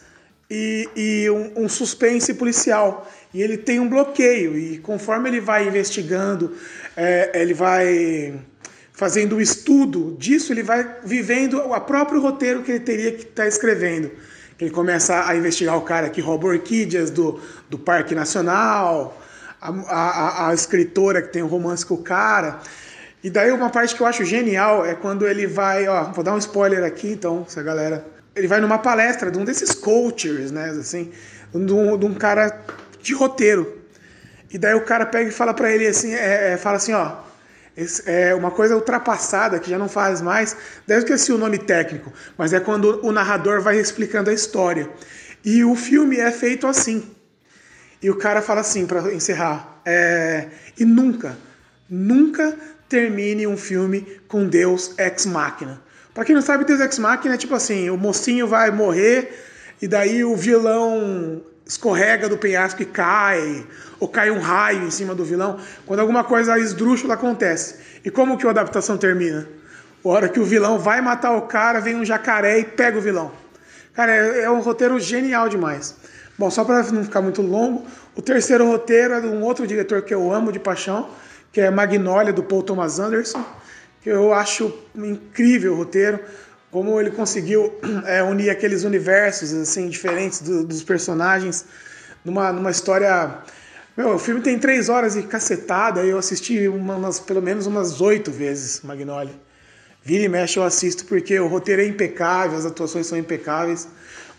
e, e um, um, suspense policial. E ele tem um bloqueio, e conforme ele vai investigando, é, ele vai fazendo o estudo disso, ele vai vivendo o próprio roteiro que ele teria que estar tá escrevendo. Ele começa a investigar o cara que rouba orquídeas do, do Parque Nacional, a, a, a escritora que tem um romance com o cara. E daí uma parte que eu acho genial é quando ele vai, ó, vou dar um spoiler aqui, então, essa galera. Ele vai numa palestra de um desses coaches, né, assim, de um, de um cara de roteiro. E daí o cara pega e fala para ele assim, é, é, fala assim, ó, esse é uma coisa ultrapassada que já não faz mais. Eu esqueci o nome técnico, mas é quando o narrador vai explicando a história. E o filme é feito assim. E o cara fala assim para encerrar, é, e nunca, nunca termine um filme com Deus ex machina. Para quem não sabe, Deus ex machina é tipo assim, o mocinho vai morrer e daí o vilão escorrega do penhasco e cai, ou cai um raio em cima do vilão, quando alguma coisa esdrúxula acontece. E como que a adaptação termina? A hora que o vilão vai matar o cara, vem um jacaré e pega o vilão. Cara, é, é um roteiro genial demais. Bom, só para não ficar muito longo, o terceiro roteiro é de um outro diretor que eu amo de paixão, que é Magnolia, do Paul Thomas Anderson, que eu acho incrível o roteiro, como ele conseguiu é, unir aqueles universos assim diferentes do, dos personagens numa, numa história. Meu, o filme tem três horas e cacetada, eu assisti umas, pelo menos umas oito vezes Magnolia. Vira e mexe eu assisto porque o roteiro é impecável, as atuações são impecáveis.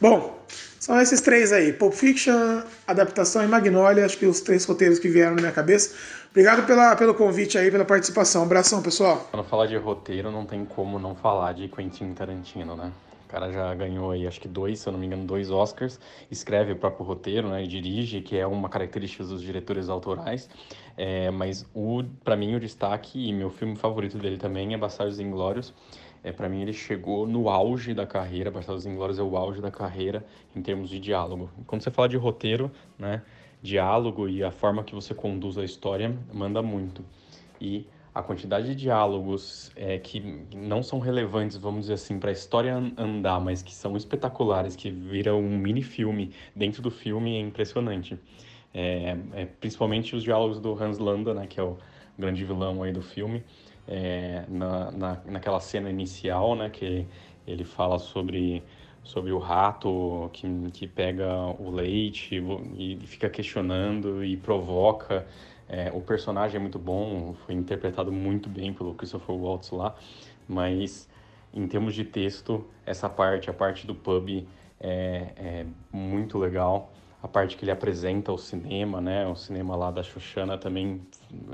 Bom, são esses três aí: Pulp Fiction, Adaptação e Magnolia. Acho que os três roteiros que vieram na minha cabeça. Obrigado pela, pelo convite aí, pela participação. abração, pessoal. Quando falar de roteiro, não tem como não falar de Quentin Tarantino, né? O cara já ganhou aí, acho que dois, se eu não me engano, dois Oscars. Escreve o próprio roteiro, né? E dirige, que é uma característica dos diretores autorais. É, mas o, para mim, o destaque e meu filme favorito dele também é Bastardos Inglórios. É, para mim, ele chegou no auge da carreira. Bastardos Inglórios é o auge da carreira em termos de diálogo. Quando você fala de roteiro, né, diálogo e a forma que você conduz a história manda muito. E a quantidade de diálogos é, que não são relevantes, vamos dizer assim, para a história andar, mas que são espetaculares, que viram um mini filme dentro do filme, é impressionante. É, é, principalmente os diálogos do Hans Landa, né, que é o grande vilão aí do filme é, na, na, naquela cena inicial, né, que ele fala sobre, sobre o rato que, que pega o leite e, fica questionando e provoca. É, o personagem é muito bom, foi interpretado muito bem pelo Christopher Waltz lá, mas em termos de texto, essa parte, a parte do pub, é, é muito legal a parte que ele apresenta o cinema, né? O cinema lá da Xoxana também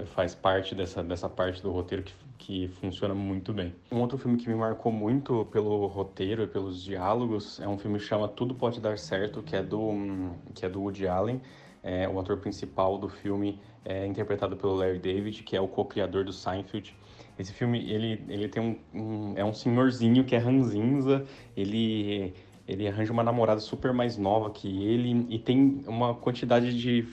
faz parte dessa, dessa parte do roteiro que, que funciona muito bem. Um outro filme que me marcou muito pelo roteiro e pelos diálogos é um filme que chama Tudo Pode Dar Certo, que é do, que é do Woody Allen. É, o ator principal do filme é interpretado pelo Larry David, que é o co-criador do Seinfeld. Esse filme, ele, ele tem um, um, é um senhorzinho que é ranzinza, ele ele arranja uma namorada super mais nova que ele e tem uma quantidade de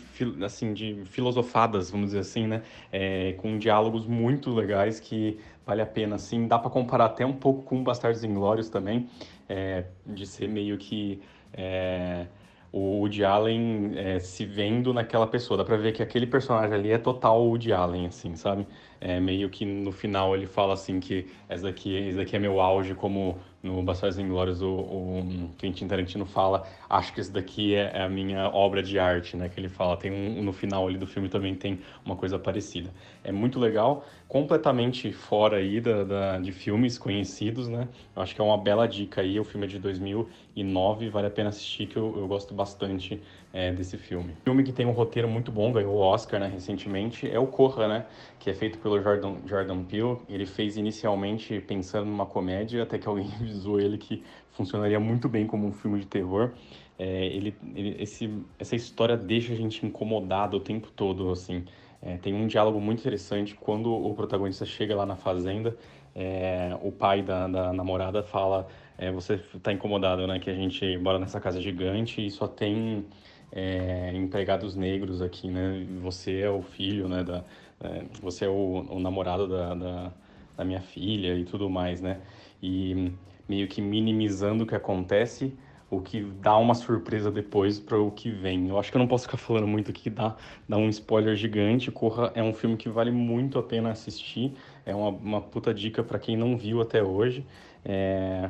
assim de filosofadas vamos dizer assim né? É, com diálogos muito legais que vale a pena assim. Dá para comparar até um pouco com Bastardos Inglórios também é, de ser meio que é, o Woody Allen é, se vendo naquela pessoa. Dá para ver que aquele personagem ali é total Woody Allen assim sabe? É, meio que no final ele fala assim que esse daqui, esse daqui é meu auge como no Bastardos Inglórios o, o Quentin Tarantino fala, acho que esse daqui é, é, a minha obra de arte, né? Que ele fala, tem um, no final ali do filme também tem uma coisa parecida. É muito legal, completamente fora aí da, da, de filmes conhecidos, né? Eu acho que é uma bela dica aí, o filme é de 2009, vale a pena assistir, que eu, eu gosto bastante é, desse filme. O filme que tem um roteiro muito bom, ganhou o Oscar, né, recentemente, é o Corra, né? Que é feito pelo Jordan, Jordan Peele. Ele fez inicialmente pensando numa comédia, até que alguém avisou ele que funcionaria muito bem como um filme de terror. É, ele, ele, esse, essa história deixa a gente incomodado o tempo todo, assim. É, tem um diálogo muito interessante quando o protagonista chega lá na fazenda, é, o pai da, da namorada fala, é, você está incomodado, né, que a gente mora nessa casa gigante e só tem é, empregados negros aqui, né, você é o filho, né, da, é, você é o, o namorado da, da, da minha filha e tudo mais, né, e meio que minimizando o que acontece, o que dá uma surpresa depois para o que vem. Eu acho que eu não posso ficar falando muito aqui, dá, dá um spoiler gigante. Corra é um filme que vale muito a pena assistir, é uma, uma puta dica para quem não viu até hoje. É...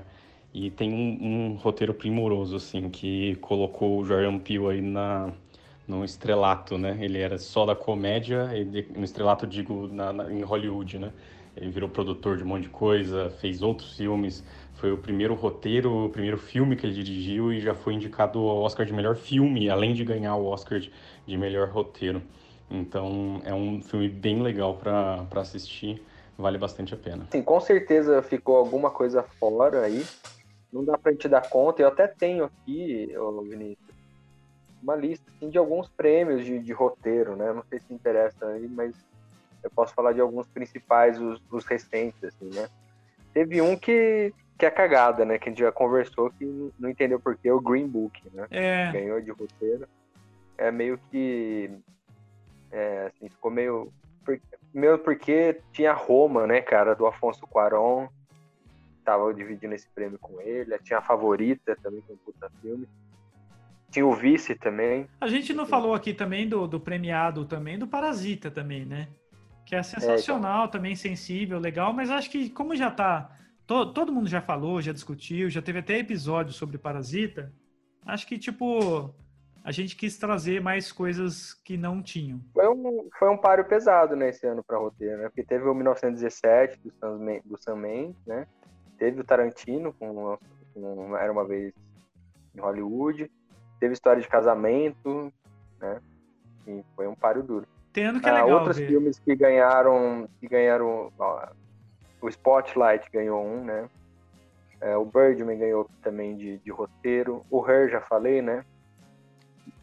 E tem um, um, roteiro primoroso, assim, que colocou o Jordan Peele aí na, no estrelato, né? Ele era só da comédia, ele, no estrelato digo na, na, em Hollywood, né? Ele virou produtor de um monte de coisa, fez outros filmes. Foi o primeiro roteiro, o primeiro filme que ele dirigiu e já foi indicado ao Oscar de melhor filme, além de ganhar o Oscar de, melhor roteiro. Então é um filme bem legal para assistir, vale bastante a pena. Sim, com certeza ficou alguma coisa fora aí. Não dá pra gente dar conta. Eu até tenho aqui, Vinícius, uma lista assim, de alguns prêmios de, de roteiro, né? Não sei se interessa aí, mas eu posso falar de alguns principais, os, os recentes, assim, né? Teve um que, que é cagada, né? Que a gente já conversou, que não entendeu por que, o Green Book, né? É. Ganhou de roteiro. É meio que. É, assim, ficou meio. Mesmo porque tinha Roma, né, cara, do Afonso Cuarón. Tava dividindo esse prêmio com ele. Tinha a Favorita também, que é um puta filme. Tinha o Vice também. A gente não falou aqui também do, do premiado também, do Parasita também, né? Que é sensacional, é, então. também sensível, legal, mas acho que como já tá. To, todo mundo já falou, já discutiu, já teve até episódio sobre Parasita. Acho que, tipo, a gente quis trazer mais coisas que não tinham. Foi um, foi um páreo pesado nesse né, ano para roteiro, né? Porque teve o 1917 do Sam, do Sam Mendes, né? Teve o Tarantino com, com Era Uma Vez em Hollywood. Teve História de Casamento, né? E foi um páreo duro. Tem ano que é ah, legal. Ah, outros ver. filmes que ganharam, que ganharam, ó, o Spotlight ganhou um, né? É, o Birdman ganhou também de, de roteiro. O Her já falei, né?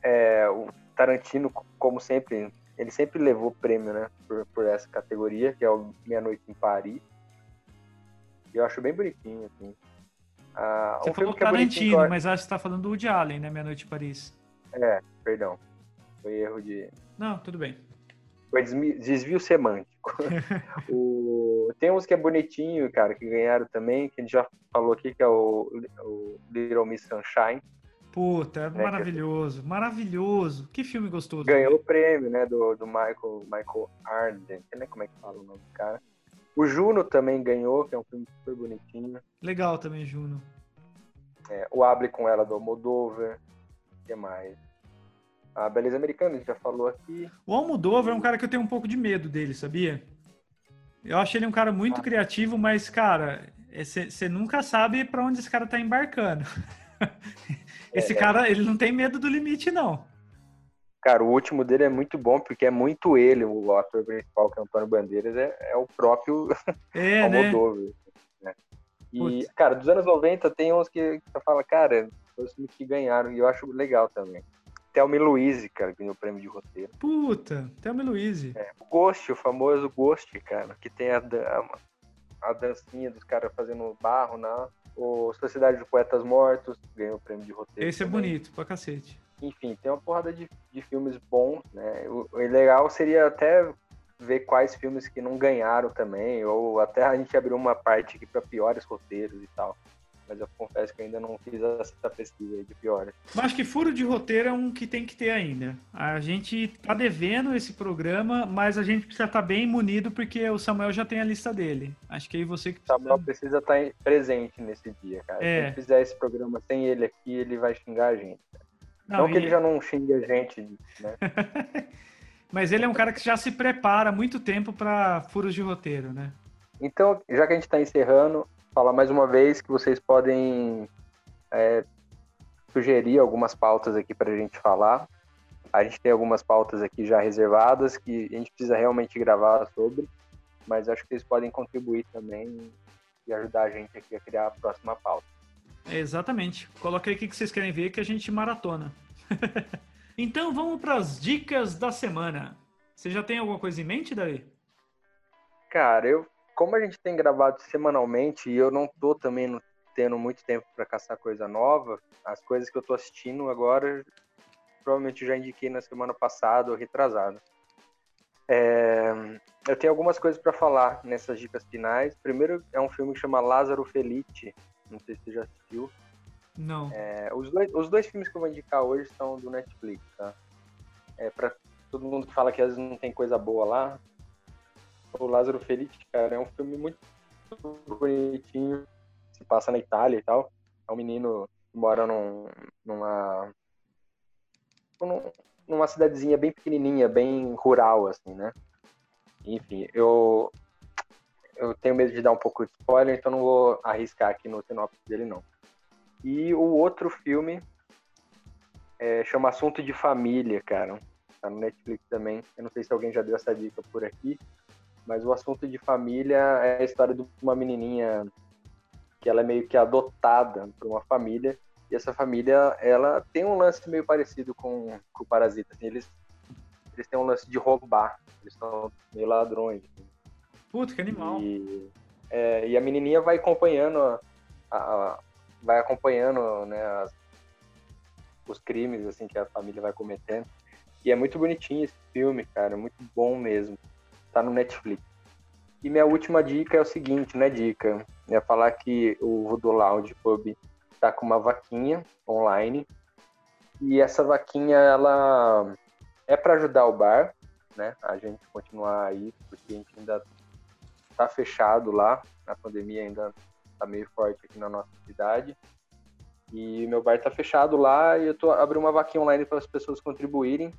É, o Tarantino, como sempre, ele sempre levou prêmio, né? Por, por essa categoria, que é o Meia Noite em Paris. E eu acho bem bonitinho, assim. Ah, você um falou Tarantino, é mas acho que você tá falando do Woody Allen, né? Meia Noite em Paris. É, perdão. Foi erro de. Não, tudo bem. Foi desvio semântico. o... Tem uns que é bonitinho, cara, que ganharam também, que a gente já falou aqui, que é o, o Little Miss Sunshine. Puta, é né, maravilhoso, que... maravilhoso. Que filme gostoso. Ganhou o prêmio, né, do, do Michael, Michael Arden, não como é que fala o nome do cara. O Juno também ganhou, que é um filme super bonitinho. Legal também, Juno. É, o Abre com ela do Almodover. O que mais? A Beleza Americana, a gente já falou aqui. O Almodóvar é um cara que eu tenho um pouco de medo dele, sabia? Eu acho ele um cara muito ah. criativo, mas, cara, você nunca sabe para onde esse cara tá embarcando. esse é, cara, ele não tem medo do limite, não. Cara, o último dele é muito bom, porque é muito ele, o ator principal, que é o Antônio Bandeiras, é, é o próprio é, Almodóvar. Né? E, Putz. cara, dos anos 90 tem uns que você fala, cara, foi os que ganharam, e eu acho legal também. Thelma Louise, cara, ganhou o prêmio de roteiro. Puta, Thelma Louise. É, o Ghost, o famoso Ghost, cara, que tem a, a, a dancinha dos caras fazendo barro na. O Sociedade de Poetas Mortos ganhou o prêmio de roteiro. Esse é também. é bonito, pra cacete. Enfim, tem uma porrada de, de filmes bons, né? O, o legal seria até ver quais filmes que não ganharam também, ou até a gente abrir uma parte aqui para piores roteiros e tal mas eu confesso que ainda não fiz essa pesquisa de piores. Mas acho que furo de roteiro é um que tem que ter ainda. A gente tá devendo esse programa, mas a gente precisa estar tá bem munido porque o Samuel já tem a lista dele. Acho que aí você que precisa... Samuel precisa estar tá presente nesse dia, cara. É. Se a gente fizer esse programa sem ele aqui, ele vai xingar a gente. Não, não que ele já não xingue a gente, né? mas ele é um cara que já se prepara há muito tempo para furos de roteiro, né? Então, já que a gente está encerrando, falar mais uma vez que vocês podem é, sugerir algumas pautas aqui para a gente falar. A gente tem algumas pautas aqui já reservadas que a gente precisa realmente gravar sobre, mas acho que vocês podem contribuir também e ajudar a gente aqui a criar a próxima pauta. Exatamente. Coloca aí o que vocês querem ver que a gente maratona. então vamos para as dicas da semana. Você já tem alguma coisa em mente, Daí? Cara, eu como a gente tem gravado semanalmente e eu não tô também tendo muito tempo para caçar coisa nova, as coisas que eu tô assistindo agora, provavelmente já indiquei na semana passada ou retrasada. É, eu tenho algumas coisas para falar nessas dicas finais. Primeiro é um filme que chama Lázaro Felice, não sei se você já assistiu. Não. É, os, dois, os dois filmes que eu vou indicar hoje são do Netflix, tá? É para todo mundo que fala que às vezes não tem coisa boa lá, o Lázaro Felice, cara, é um filme muito bonitinho, se passa na Itália e tal. É um menino que mora num, numa numa cidadezinha bem pequenininha, bem rural, assim, né? Enfim, eu eu tenho medo de dar um pouco de spoiler, então não vou arriscar aqui no sinopse dele, não. E o outro filme é, chama Assunto de Família, cara. Tá no Netflix também. Eu não sei se alguém já deu essa dica por aqui, mas o Assunto de Família é a história de uma menininha que ela é meio que adotada por uma família e essa família ela tem um lance meio parecido com, com o Parasita. Assim, eles eles têm um lance de roubar. Eles são meio ladrões. Puta, que animal. E, é, e a menininha vai acompanhando a, a, vai acompanhando né, as, os crimes assim que a família vai cometendo. E é muito bonitinho esse filme, cara, muito bom mesmo. Tá no Netflix. E minha última dica é o seguinte, né, dica? É falar que o Voodoo Lounge Pub tá com uma vaquinha online. E essa vaquinha, ela é para ajudar o bar, né? A gente continuar aí, porque a gente ainda tá fechado lá. A pandemia ainda tá meio forte aqui na nossa cidade. E meu bar tá fechado lá e eu tô abrindo uma vaquinha online para as pessoas contribuírem.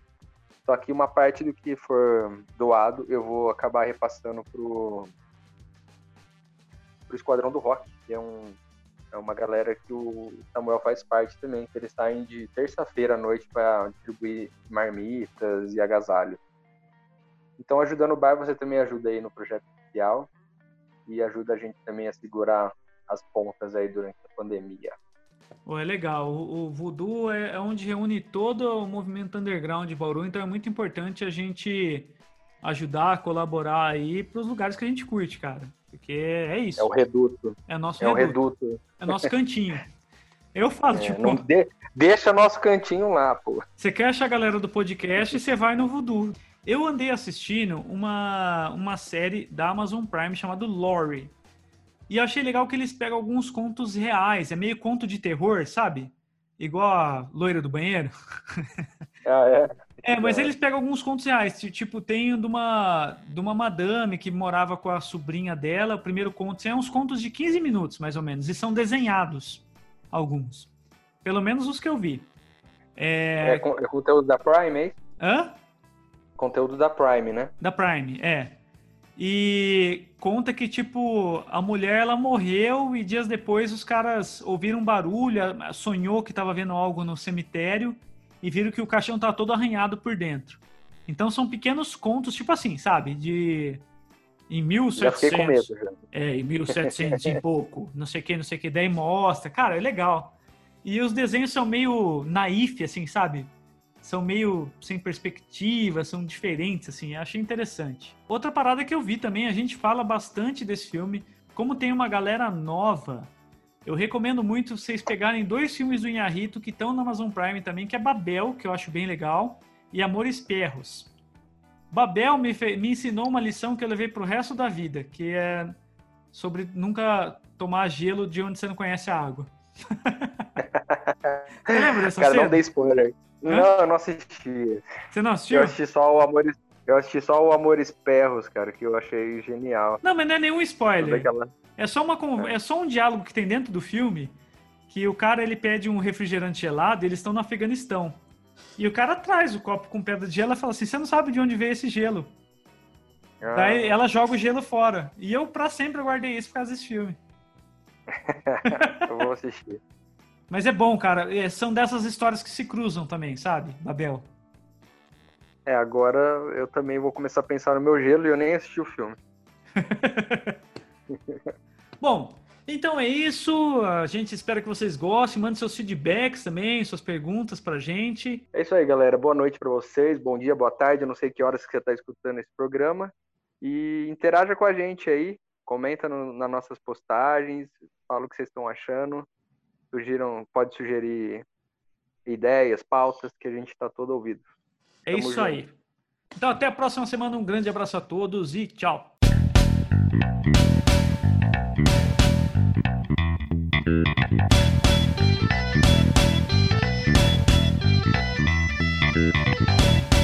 Só que uma parte do que for doado eu vou acabar repassando pro, pro Esquadrão do Rock, que é um é uma galera que o Samuel faz parte também, que eles saem de terça-feira à noite para distribuir marmitas e agasalho. Então, ajudando o bar, você também ajuda aí no projeto social e ajuda a gente também a segurar as pontas aí durante a pandemia. Oh, é legal. O, o Voodoo é, é, onde reúne todo o movimento underground de Bauru, então é muito importante a gente ajudar, colaborar aí para os lugares que a gente curte, cara. Porque é isso. É o reduto. É nosso é reduto. o reduto. É nosso cantinho. Eu falo, é, tipo. De, deixa nosso cantinho lá, pô. Você quer achar a galera do podcast e você vai no Voodoo. Eu andei assistindo uma, uma série da Amazon Prime chamada Lore. E achei legal que eles pegam alguns contos reais. É meio conto de terror, sabe? Igual a loira do banheiro. Ah, é? É, mas eles pegam alguns contos reais. Tipo, tem de uma, de uma madame que morava com a sobrinha dela. O primeiro conto é uns contos de 15 minutos, mais ou menos. E são desenhados, alguns. Pelo menos os que eu vi. É, é, é conteúdo da Prime, hein? Hã? Conteúdo da Prime, né? Da Prime, é. E conta que, tipo, a mulher ela morreu e dias depois os caras ouviram um barulho, sonhou que estava vendo algo no cemitério e viram que o caixão tá todo arranhado por dentro. Então são pequenos contos, tipo assim, sabe? De. Em 1700. Já fiquei com medo. É, em 1700 e pouco, não sei o que, não sei o que. Daí mostra. Cara, é legal. E os desenhos são meio naif, assim, sabe? São meio sem perspectiva, são diferentes, assim. Achei interessante. Outra parada que eu vi também, a gente fala bastante desse filme. Como tem uma galera nova eu recomendo muito vocês pegarem dois filmes do Inharito que estão na Amazon Prime também, que é Babel, que eu acho bem legal, e Amores Perros. Babel me, me ensinou uma lição que eu levei pro resto da vida, que é sobre nunca tomar gelo de onde você não conhece a água. lembra dessa Cara, cena? não dei spoiler. Não, eu não assisti. Você não assistiu? Eu assisti só o Amores eu assisti só o Amores Perros, cara, que eu achei genial. Não, mas não é nenhum spoiler. É só, uma, é só um diálogo que tem dentro do filme que o cara ele pede um refrigerante gelado e eles estão no Afeganistão. E o cara traz o copo com pedra de gelo e fala assim: Você não sabe de onde veio esse gelo. Ah. Daí ela joga o gelo fora. E eu, pra sempre, guardei isso por causa desse filme. eu vou assistir. Mas é bom, cara. É, são dessas histórias que se cruzam também, sabe, Babel? É, agora eu também vou começar a pensar no meu gelo e eu nem assisti o filme. Bom, então é isso. A gente espera que vocês gostem. Mande seus feedbacks também, suas perguntas pra gente. É isso aí, galera. Boa noite para vocês. Bom dia, boa tarde. Eu não sei que horas que você está escutando esse programa. E interaja com a gente aí. Comenta no, nas nossas postagens. Fala o que vocês estão achando. Sugiram, pode sugerir ideias, pautas, que a gente está todo ouvido. É Tamo isso junto. aí. Então, até a próxima semana. Um grande abraço a todos e tchau. Thank